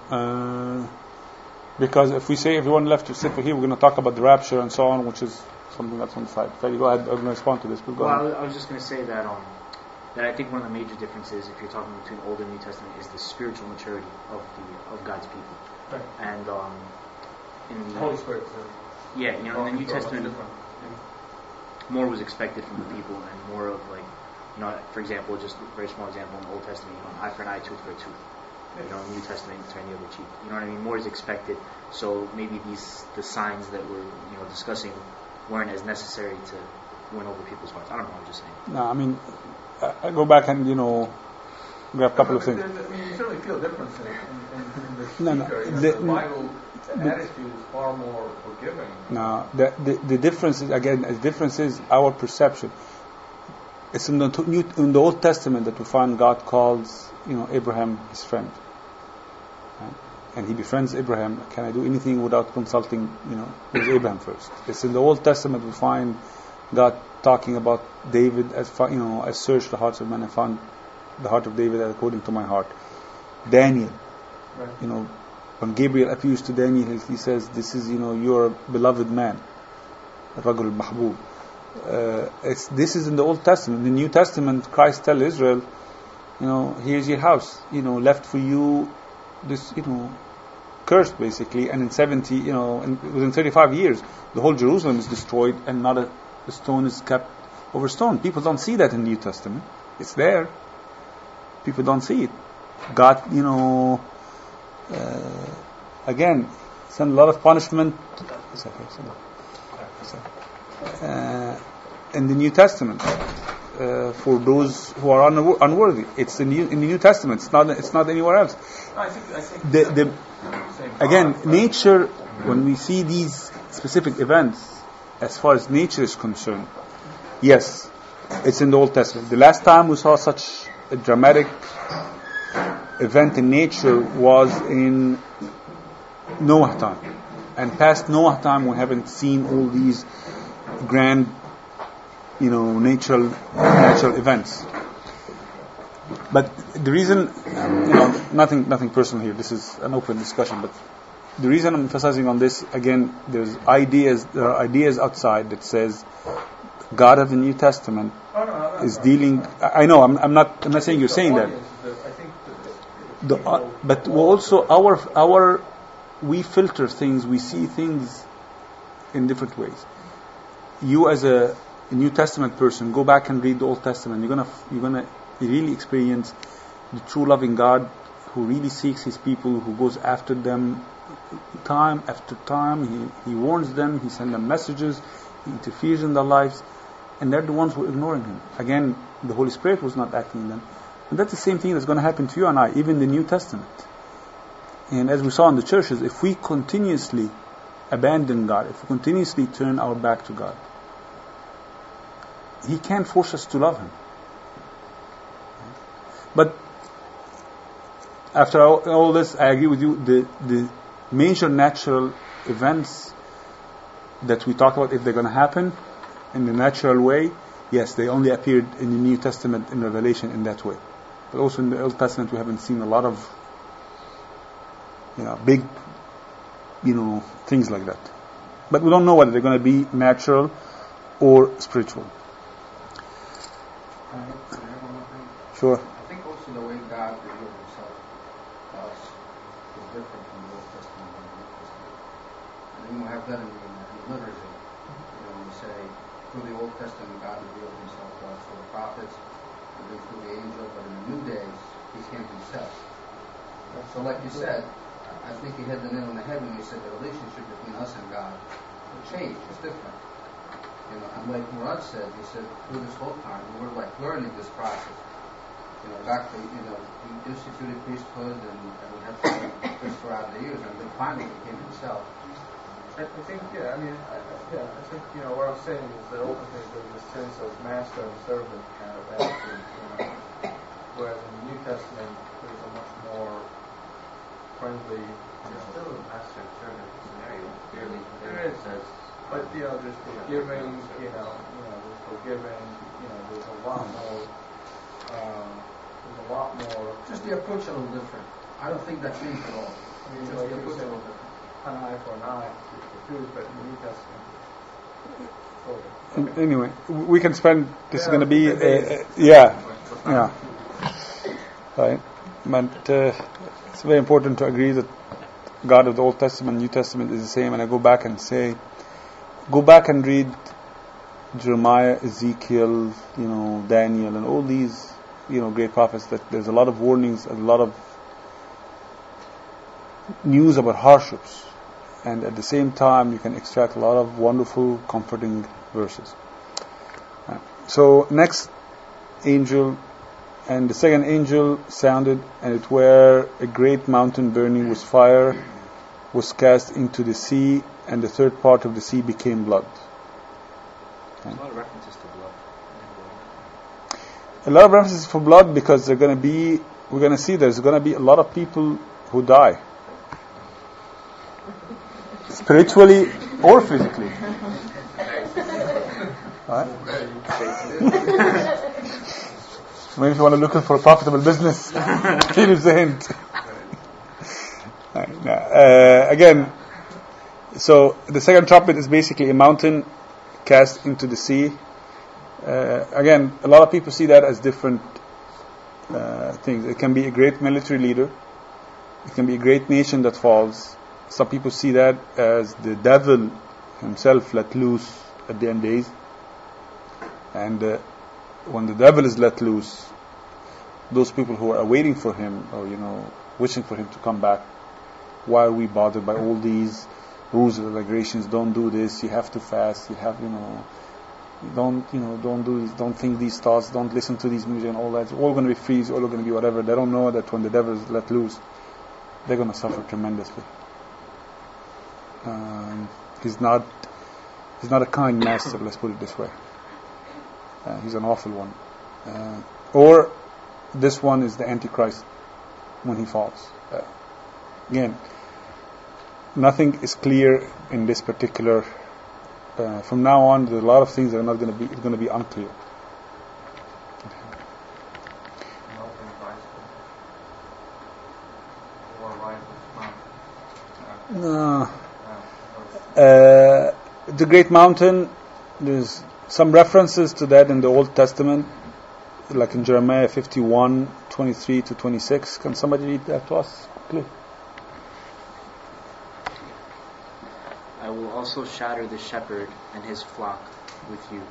Uh, because if we say everyone left is sinful here, we're going to talk about the rapture and so on, which is something that's on the side. Freddy, go ahead. I'm going to respond to this. But go Well, I ahead. was, I was just going to say that um, that I think one of the major differences, if you're talking between Old and New Testament, is the spiritual maturity of the of God's people. Right. And um, in The the Holy Spirit. yeah, you know, in the New talking to a Testament, different- more was expected from the people, and more of like, you know, for example, just a very small example in the Old Testament, you know, an eye for an eye, tooth for a tooth. You know, in the New Testament, it's the other cheek. You know what I mean? More is expected. So maybe these the signs that we're you know discussing weren't as necessary to win over people's hearts. I don't know. I'm just saying. No, I mean, I I go back and, you know, grab a couple of things. I mean, you certainly feel a difference in, in, in the speaker. No, no, You know, the- the, Bible attitude is far more forgiving. Now, the, the, the difference is, again, the difference is our perception. It's in the, New, in the Old Testament that we find God calls, you know, Abraham his friend. Right? And he befriends Abraham. Can I do anything without consulting, you know, with Abraham first? It's in the Old Testament we find God talking about David as, you know, I searched the hearts of men and found the heart of David according to my heart. Daniel, Right. you know, when Gabriel appears to Daniel, he- says, "This is, you know, your beloved man, Rajul al-Mahbub." Uh, this is in the Old Testament. In the New Testament, Christ tell Israel, you know, here's your house, you know, left for you, this, you know, cursed basically. And in 70, you know, in, within 35 years, the whole Jerusalem is destroyed, and not a, a stone is kept over stone. People don't see that in the New Testament. It's there. People don't see it. God, you know, uh, again, send a lot of punishment. It's okay, it's okay. Uh, in the New Testament, uh, for those who are unwo- unworthy, it's in, New, in the New Testament. It's not. It's not anywhere else. I think, I think The, the, again, nature. When we see these specific events, as far as nature is concerned, yes, It's in the Old Testament. The last time we saw such a dramatic event in nature was in Noah time. And past Noah time, we haven't seen all these grand, you know, natural, natural events. But the reason, you know, nothing, nothing personal here. This is an open discussion. But the reason I'm emphasizing on this again, there's ideas, there are ideas outside that says God of the New Testament is dealing. I I know. I'm, I'm not. I'm not saying you're saying that. audience is that I think that The, uh, but also our our we filter things. We see things in different ways. You as a, New Testament person, go back and read the Old Testament. You're gonna you're gonna really experience the true loving God who really seeks His people, who goes after them time after time. He He warns them. He sends them messages. He interferes in their lives, and they're the ones who are ignoring Him. Again, the Holy Spirit was not acting in them. And that's the same thing that's going to happen to you and I, even the New Testament. And as we saw in the churches, if we continuously abandon God, if we continuously turn our back to God, He can't force us to love Him. But after all, this, I agree with you. The the major natural events that we talk about, if they're going to happen in the natural way, yes, they only appeared in the New Testament in Revelation in that way. But also in the Old Testament, we haven't seen a lot of, you know, big, you know, things like that. But we don't know whether they're going to be natural or spiritual. Can I can I add one more thing? Sure. I think also the way God revealed himself to us is different from the Old Testament and the New Testament. And then we have that in the, in the liturgy. Mm-hmm. You know, when we say, through the Old Testament, God revealed himself to us through the prophets, through the angel, but in the new days, he came himself. So like you said, I think you hit the nail on the head when you said the relationship between us and God will change. It's different. You know, and like Murad said, he said through this whole time we were like learning this process. You know, God, you know, he instituted priesthood and, and we have to learn this throughout the years, and then finally he came himself. I, I think, yeah, I mean, I, yeah, I think, you know, what I'm saying is that ultimately there's this sense of master and servant kind of attitude, you know. Whereas in the New Testament, there's a much more friendly, you There's know, still a master and servant scenario, clearly. There is. says, but, you know, there's forgiving, you know, you know, there's forgiving, you know, there's a lot more, um, there's a lot more, Just the approach a little different. I don't think that changed at all. I mean, Just like the you approach a little different. an eye for an eye, tooth but in the New Testament, Anyway, we can spend. This is going to be. days. uh, yeah. Yeah. Right. But uh, it's very important to agree that God of the Old Testament, and New Testament is the same. And I go back and say, go back and read Jeremiah, Ezekiel, you know, Daniel, and all these, you know, great prophets. That there's a lot of warnings, a lot of news about hardships, and at the same time, you can extract a lot of wonderful, comforting verses. Uh, So next angel and the second angel sounded, and it were a great mountain burning with fire, was cast into the sea, and the third part of the sea became blood. There's a lot of references to blood. A lot of references for blood because they're going to be, we're going to see there's going to be a lot of people who die. Spiritually or physically. Right? Maybe if you want to look for a profitable business, here is the hint. Right, now, uh, again, so the second trumpet is basically a mountain cast into the sea. Uh, again, a lot of people see that as different uh, things. It can be a great military leader. It can be a great nation that falls. Some people see that as the devil himself let loose at the end days. And uh, when the devil is let loose, those people who are waiting for him or, you know, wishing for him to come back, why are we bothered by all these rules and regulations? Don't do this. You have to fast. You have, you know, don't, you know, don't do, this. don't think these thoughts. Don't listen to these music and all that. It's all going to be free. All going to be whatever. They don't know that when the devil is let loose, they're going to suffer tremendously. Um, he's not, he's not a kind master. Let's put it this way. Uh, he's an awful one. Uh, or this one is the Antichrist when he falls. Uh, again, nothing is clear in this particular. Uh, from now on, there's a lot of things that are not going to be going to be unclear. Melting ice or rise this mountain. No. Uh, the Great Mountain, there's some references to that in the Old Testament, like in Jeremiah 51, 23 to 26. Can somebody read that to us quickly? I will also shatter the shepherd and his flock with you,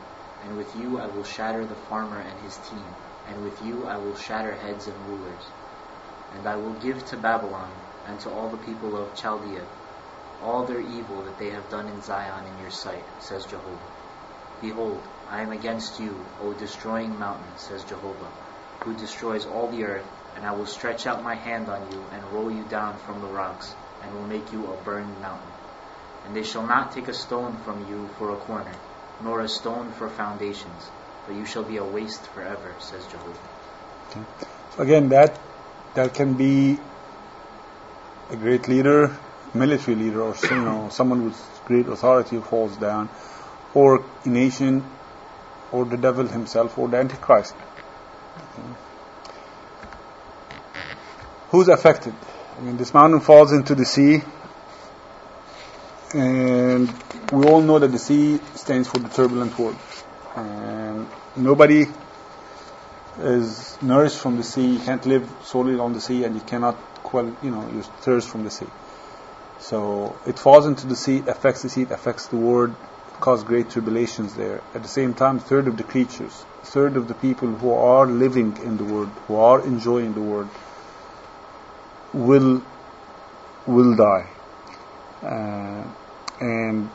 and with you I will shatter the farmer and his team, and with you I will shatter heads and rulers. And I will give to Babylon and to all the people of Chaldea all their evil that they have done in Zion in your sight, says Jehovah. Behold, I am against you, O destroying mountain, says Jehovah, who destroys all the earth, and I will stretch out my hand on you and roll you down from the rocks, and will make you a burned mountain. And they shall not take a stone from you for a corner, nor a stone for foundations, but you shall be a waste forever, says Jehovah. So again, that that can be a great leader, military leader, or you know someone with great authority falls down, or a nation, or the devil himself, or the Antichrist. Okay. Who's affected? I mean, this mountain falls into the sea, and we all know that the sea stands for the turbulent world, and nobody is nourished from the sea. You can't live solely on the sea, and you cannot quell, you know, your thirst from the sea. So it falls into the sea, it affects the sea, it affects the world, cause great tribulations there. At the same time, third of the creatures, third of the people who are living in the world, who are enjoying the world, will will die, uh, and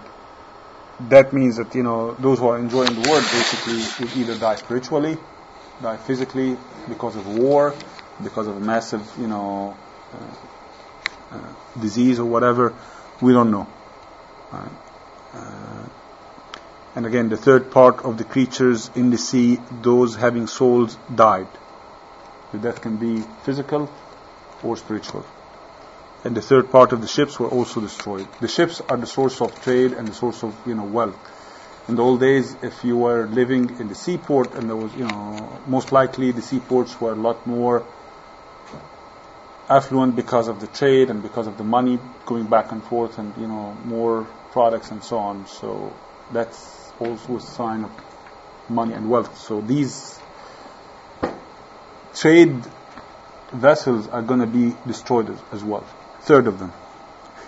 that means that you know those who are enjoying the world basically will either die spiritually, die physically because of war, because of a massive you know uh, uh, disease or whatever. We don't know. Right? Uh, and again, the third part of the creatures in the sea, those having souls, died. The death can be physical or spiritual. And the third part of the ships were also destroyed. The ships are the source of trade and the source of you know wealth. In the old days, if you were living in the seaport, and there was you know most likely the seaports were a lot more affluent because of the trade and because of the money going back and forth, and you know more products and so on. So that's also a sign of money and wealth. So these trade vessels are going to be destroyed as, as well. Third of them.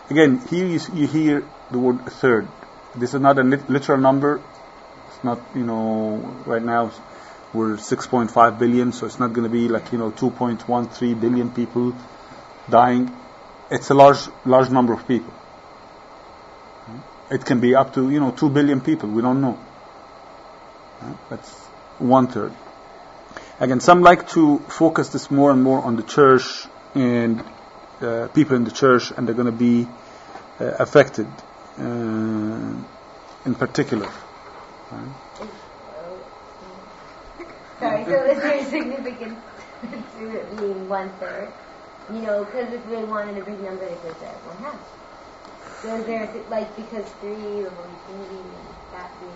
Again, here you, you hear the word third. This is not a lit- literal number. It's not, you know, right now we're 6.5 billion, so it's not going to be like, you know, 2.13 billion people dying. It's a large, large number of people. It can be up to, you know, 2 billion people. We don't know. That's one third. Again, some like to focus this more and more on the church and uh, people in the church, and they're going to be uh, affected uh, in particular. Right? So is there significance to it being one third? You know, because if we wanted a big number, it says that one half. So is there, like, because three, the Holy Trinity, that being.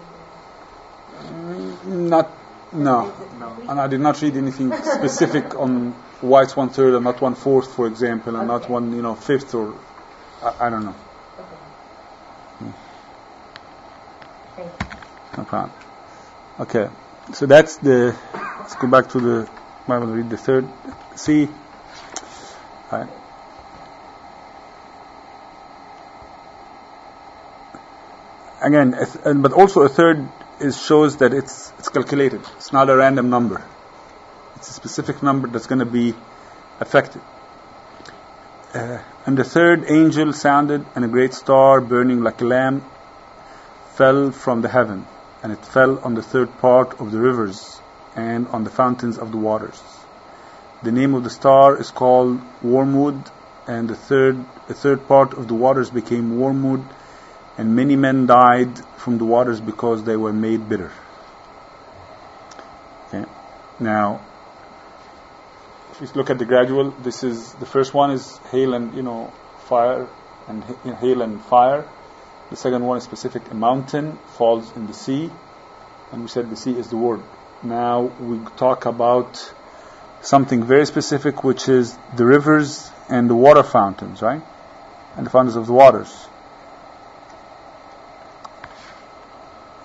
Mm, Not, no, no. And I did not read anything specific on why it's one third and not one fourth, for example, and not one, you know, fifth or I, I don't know. Okay. You. No problem. Okay, so that's the. Let's go back to the I Bible and read the third. See, right. Again, and- but also a third is shows that it's it's calculated. It's not a random number. It's a specific number that's going to be affected. Uh, and the third angel sounded, and a great star burning like a lamp fell from the heaven, and it fell on the third part of the rivers and on the fountains of the waters. The name of the star is called Wormwood, and the third the third part of the waters became wormwood, and many men died from the waters because they were made bitter. Okay. Now, if you look at the gradual, this is the first one is hail and you know fire and hail and fire. The second one is specific. A mountain falls in the sea, and we said the sea is the word. Now we talk about something very specific, which is the rivers and the water fountains, right? And the fountains of the waters.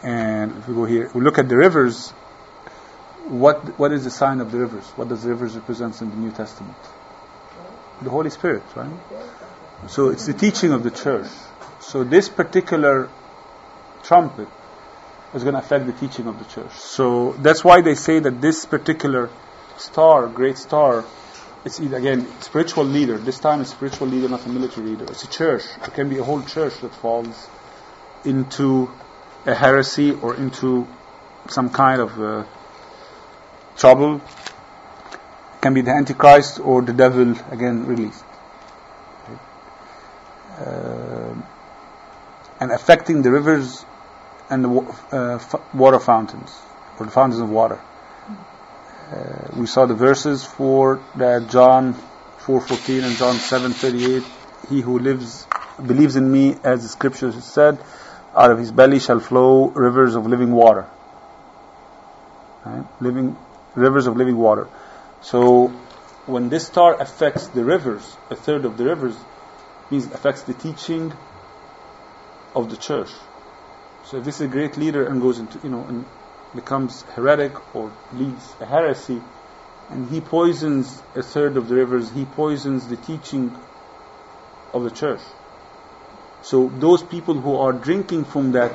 And if we go here, we look at the rivers. What what is the sign of the rivers? What does the rivers represent in the New Testament? The Holy Spirit, right? So it's the teaching of the church. So this particular trumpet is going to affect the teaching of the church. So that's why they say that this particular star, great star, it's again spiritual leader. This time it's spiritual leader, not a military leader. It's a church. It can be a whole church that falls into a heresy or into some kind of uh, trouble. It can be the Antichrist or the devil again released. Uh, and affecting the rivers and the uh, water fountains or the fountains of water. Uh, we saw the verses for that John 4:14 and John 7:38. He who lives believes in me, as the scripture said, out of his belly shall flow rivers of living water. Right? Living rivers of living water. So when this star affects the rivers, a third of the rivers, means it affects the teaching of the church. So if this is a great leader and goes into, you know, and becomes heretic or leads a heresy, and he poisons a third of the rivers, he poisons the teaching of the church. So those people who are drinking from that,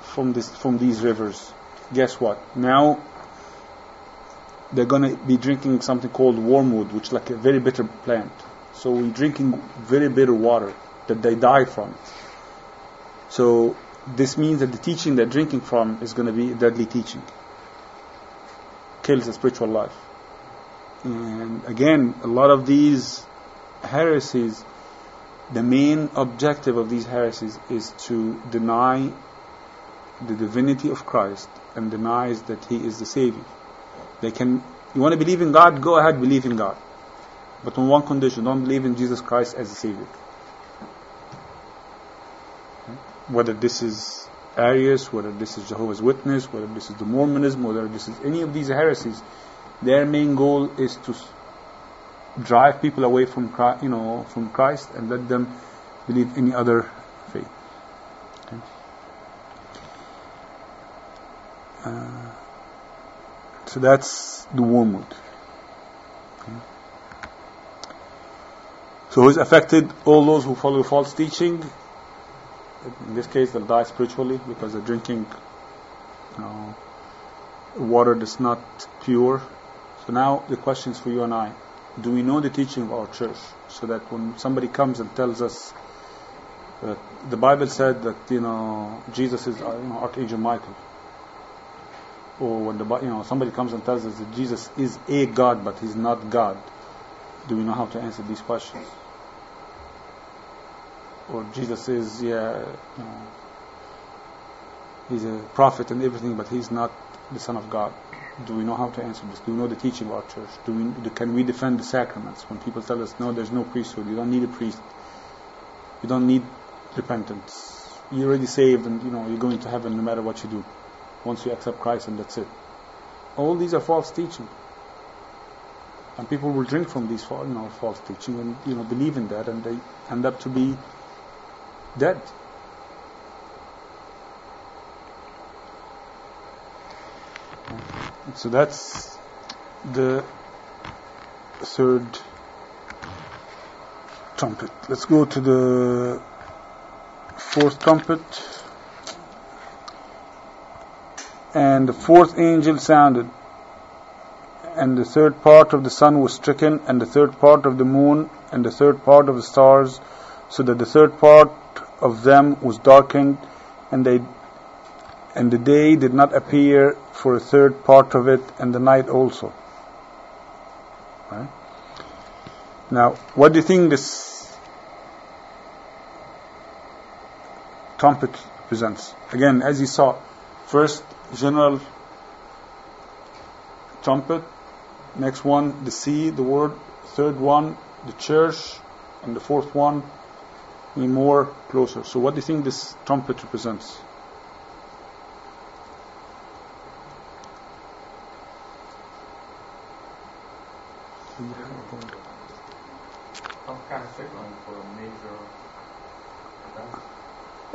from this, from these rivers, guess what? Now they're to be drinking something called wormwood, which is like a very bitter plant. So we're drinking very bitter water that they die from. So this means that the teaching they're drinking from is going to be a deadly teaching. Kills the spiritual life. And again, a lot of these heresies, the main objective of these heresies is to deny the divinity of Christ and denies that He is the Savior. They can, you want to believe in God, go ahead, believe in God. But on one condition, don't believe in Jesus Christ as the Savior. Whether this is Arius, whether this is Jehovah's Witness, whether this is the Mormonism, whether this is any of these heresies, their main goal is to drive people away from Christ, you know, from Christ and let them believe any other faith. Okay. Uh, so that's the wormwood. Okay. So who's affected? All those who follow false teaching. In this case, they'll die spiritually because they're drinking, water that's not pure. So now the question is for you and I: Do we know the teaching of our church, so that when somebody comes and tells us that the Bible said that you know Jesus is uh, you know, Archangel Michael, or when the you know somebody comes and tells us that Jesus is a God but he's not God, do we know how to answer these questions? Or Jesus is yeah, know, he's a prophet and everything, but he's not the Son of God. Do we know how to answer this? Do we know the teaching of our church? Do we can we defend the sacraments when people tell us no, there's no priesthood, you don't need a priest, you don't need repentance, you're already saved, and you know you're going to heaven no matter what you do once you accept Christ and that's it. All these are false teaching. And people will drink from these you know, false teaching and you know believe in that and they end up to be dead. So that's the third trumpet. Let's go to the fourth trumpet. And the fourth angel sounded, and the third part of the sun was stricken, and the third part of the moon, and the third part of the stars, so that the third part of them was darkened, and they and the day did not appear for a third part of it, and the night also. Right? Now, what do you think this trumpet presents? Again, as you saw, first general trumpet. Next one, the sea, the word. Third one, the church. And the fourth one, the more closer. So what do you think this trumpet represents?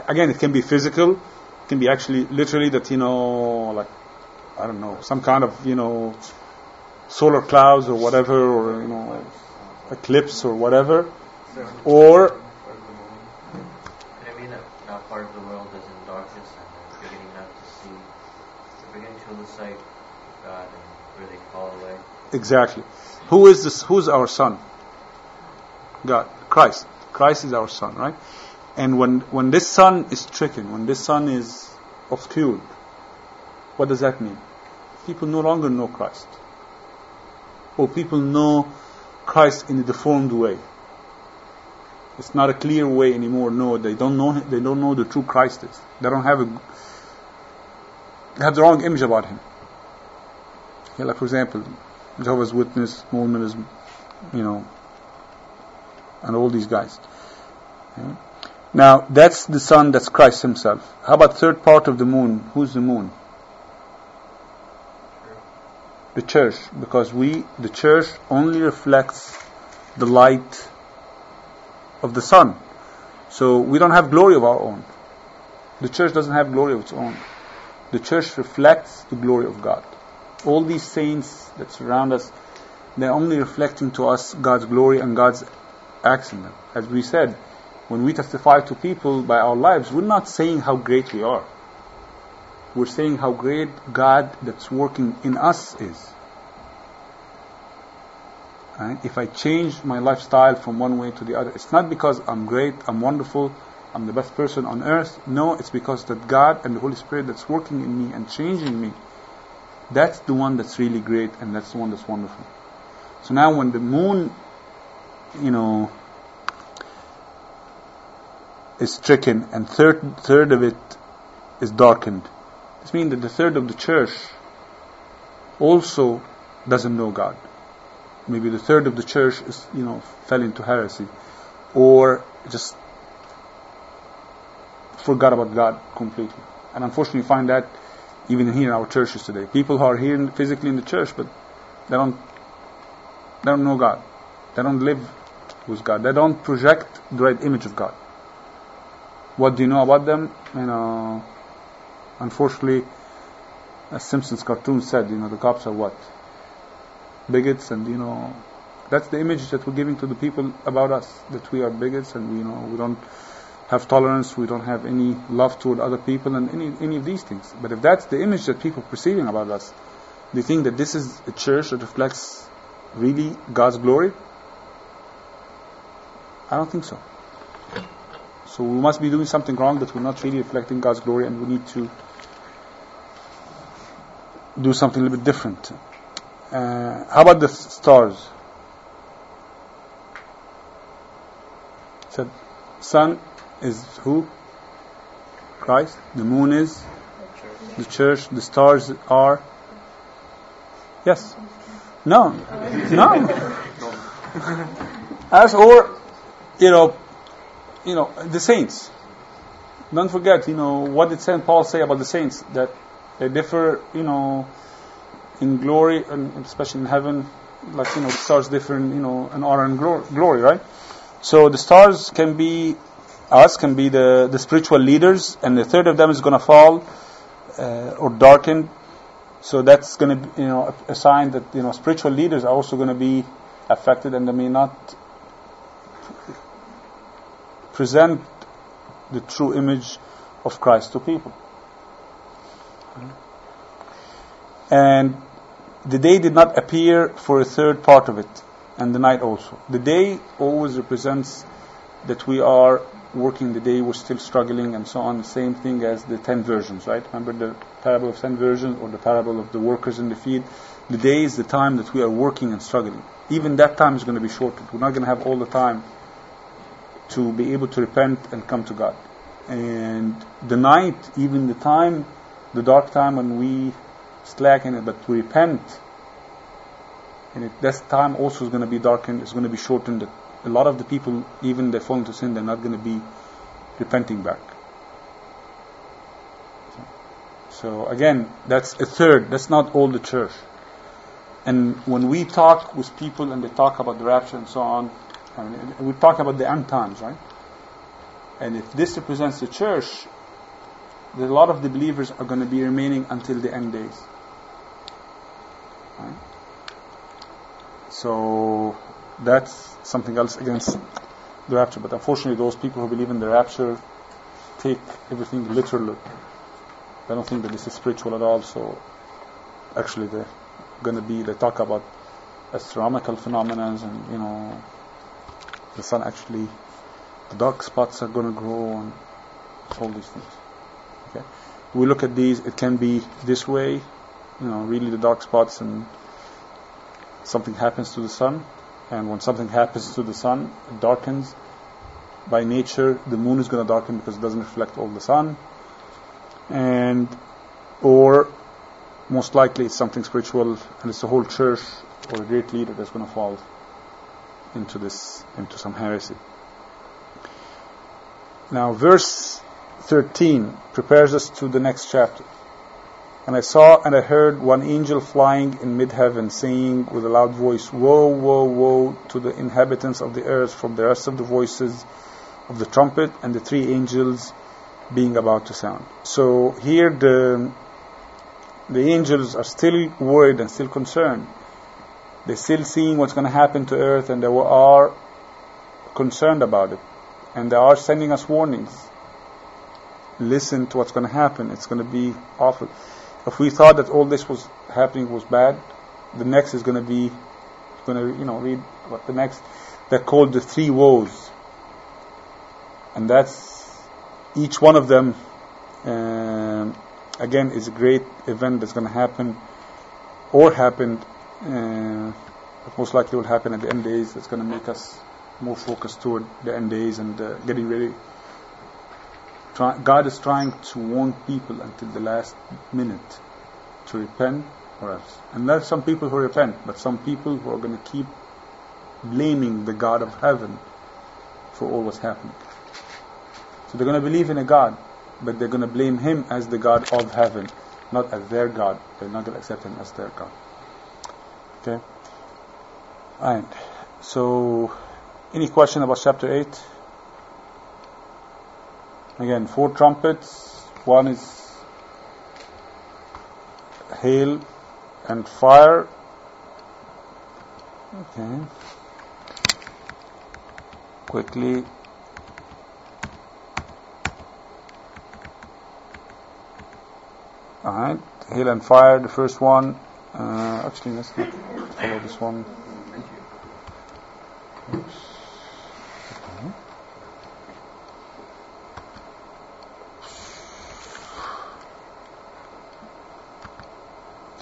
Again, it can be physical. It can be actually literally that, you know, like, I don't know, some kind of, you know, solar clouds or whatever, or, you know, eclipse or whatever. Or I mean that now part of the world is in darkness and they're beginning not to see, they're God and fall away. Exactly. Who is this? Who's our sun? God, Christ. Christ is our sun, right? And when when this sun is stricken, when this sun is obscured, what does that mean? People no longer know Christ, or people know Christ in a deformed way. It's not a clear way anymore. No, they don't know. They don't know the true Christ is. They don't have a. Have the wrong image about him. Like for example, Jehovah's Witness, Mormonism, you know, and all these guys. Now, that's the sun, that's Christ himself. How about third part of the moon? Who's the moon? The church, because we, the church only reflects the light of the sun. So we don't have glory of our own. The church doesn't have glory of its own. The church reflects the glory of God. All these saints that surround us, they're only reflecting to us God's glory and God's them. As we said, when we testify to people by our lives, we're not saying how great we are. We're saying how great God that's working in us is. If I change my lifestyle from one way to the other, it's not because I'm great, I'm wonderful, I'm the best person on earth. No, it's because that God and the Holy Spirit that's working in me and changing me, that's the one that's really great and that's the one that's wonderful. So now when the moon, you know, is stricken and third third of it is darkened, this means that the third of the church also doesn't know God. Maybe the third of the church is, you know, fell into heresy, or just forgot about God completely. And unfortunately, find that even here in our churches today. People who are here in, physically in the church, but they don't, they don't know God. They don't live with God. They don't project the right image of God. What do you know about them? You know, unfortunately, as Simpsons cartoon said, you know, the Copts are what? Bigots, and you know, that's the image that we're giving to the people about us, that we are bigots and you know, we don't have tolerance, we don't have any love toward other people and any, any of these things. But if that's the image that people are perceiving about us, you think that this is a church that reflects really God's glory? I don't think so. So we must be doing something wrong that we're not really reflecting God's glory and we need to do something a little bit different. Uh, how about the stars? Said, sun is who? Christ. The moon is the church. The stars are. Yes. No. No. As or, you know, you know, the saints. Don't forget, you know, what did Saint Paul say about the saints? That they differ, you know, in glory and especially in heaven, like you know, the stars differ in, you know, in honor and glory, right? So the stars can be us, can be the, the spiritual leaders, and the third of them is going to fall uh, or darken. So that's going to, you know, a, a sign that you know spiritual leaders are also going to be affected, and they may not present the true image of Christ to people. And the day did not appear for a third part of it, and the night also. The day always represents that we are working the day, we're still struggling, and so on. Same thing as the ten virgins, right? Remember the parable of ten virgins or the parable of the workers in the field? The day is the time that we are working and struggling. Even that time is going to be shortened. We're not going to have all the time to be able to repent and come to God. And the night, even the time, the dark time when we slacken it, but we repent and it, this time also is going to be darkened. It's going to be shortened. A lot of the people, even they fall into sin, they're not going to be repenting back. So again, that's a third. That's not all the church. And when we talk with people and they talk about the rapture and so on, I mean, we talk about the end times, right? And if this represents the church, then a lot of the believers are going to be remaining until the end days. Right? So that's something else against the rapture. But unfortunately, those people who believe in the rapture take everything literally. They don't think that this is spiritual at all. So actually, they're going to be. They talk about astronomical phenomena, and you know, the sun actually, the dark spots are going to grow, and all these things. Okay, we look at these. It can be this way, you know, really the dark spots, and something happens to the sun, and when something happens to the sun, it darkens. By nature, the moon is going to darken because it doesn't reflect all the sun. And or most likely it's something spiritual and it's a whole church or a great leader that's going to fall into this into some heresy. Now verse 13 prepares us to the next chapter and I saw and I heard one angel flying in mid heaven saying with a loud voice woe woe woe to the inhabitants of the earth from the rest of the voices of the trumpet and the three angels being about to sound. So here the the angels are still worried and still concerned. They're still seeing what's going to happen to earth and they are concerned about it. And they are sending us warnings. Listen to what's going to happen. It's going to be awful. If we thought that all this was happening was bad, the next is going to be going to, you know, read what the next. They're called the three woes. And that's each one of them, uh, again, is a great event that's going to happen or happened, uh, but most likely will happen at the end days. That's going to make us more focused toward the end days and uh, getting ready. Try, God is trying to warn people until the last minute to repent or else. And there are some people who repent, but some people who are going to keep blaming the God of heaven for all what's happening. So they're going to believe in a God, but they're going to blame Him as the God of heaven, not as their God. They're not going to accept Him as their God. Okay? Alright. So, any question about chapter 8? Again, four trumpets. One is hail and fire. Okay. Quickly Alright, hail and fire, the first one. Uh, actually, let's not follow this one. Oops.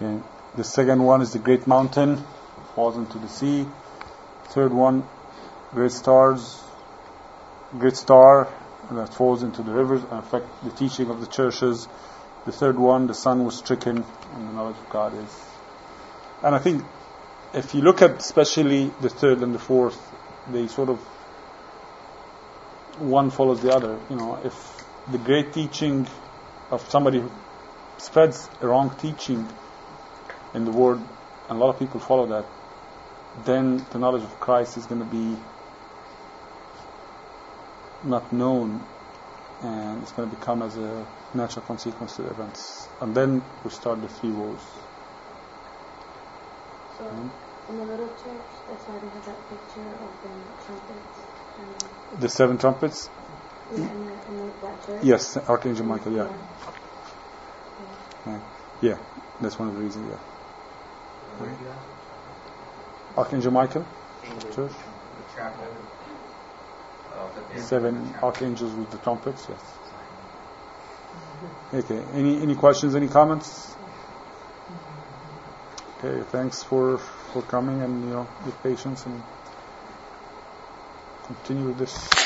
Okay. The second one is the great mountain, falls into the sea. Third one, great stars, great star that falls into the rivers and affect the teaching of the churches. The third one, the sun was stricken, and the knowledge of God is. And I think if you look at especially the third and the fourth, they sort of one follows the other. You know, if the great teaching of somebody spreads a wrong teaching in the world, and a lot of people follow that, then the knowledge of Christ is going to be not known, and it's going to become as a natural consequence to the events. And then we start the three wars. So, Hmm? in the little church, that's why they have that picture of the trumpets. And, The seven trumpets? in, in, the, in the, that church? Yes, Archangel Michael, yeah. Yeah. Yeah, yeah that's one of the reasons, yeah. Where did you ask? Archangel Michael, church? The- Seven archangels with the trumpets, yes. Okay, any, any questions, any comments? Okay, thanks for, for coming and, you know, your patience and continue with this.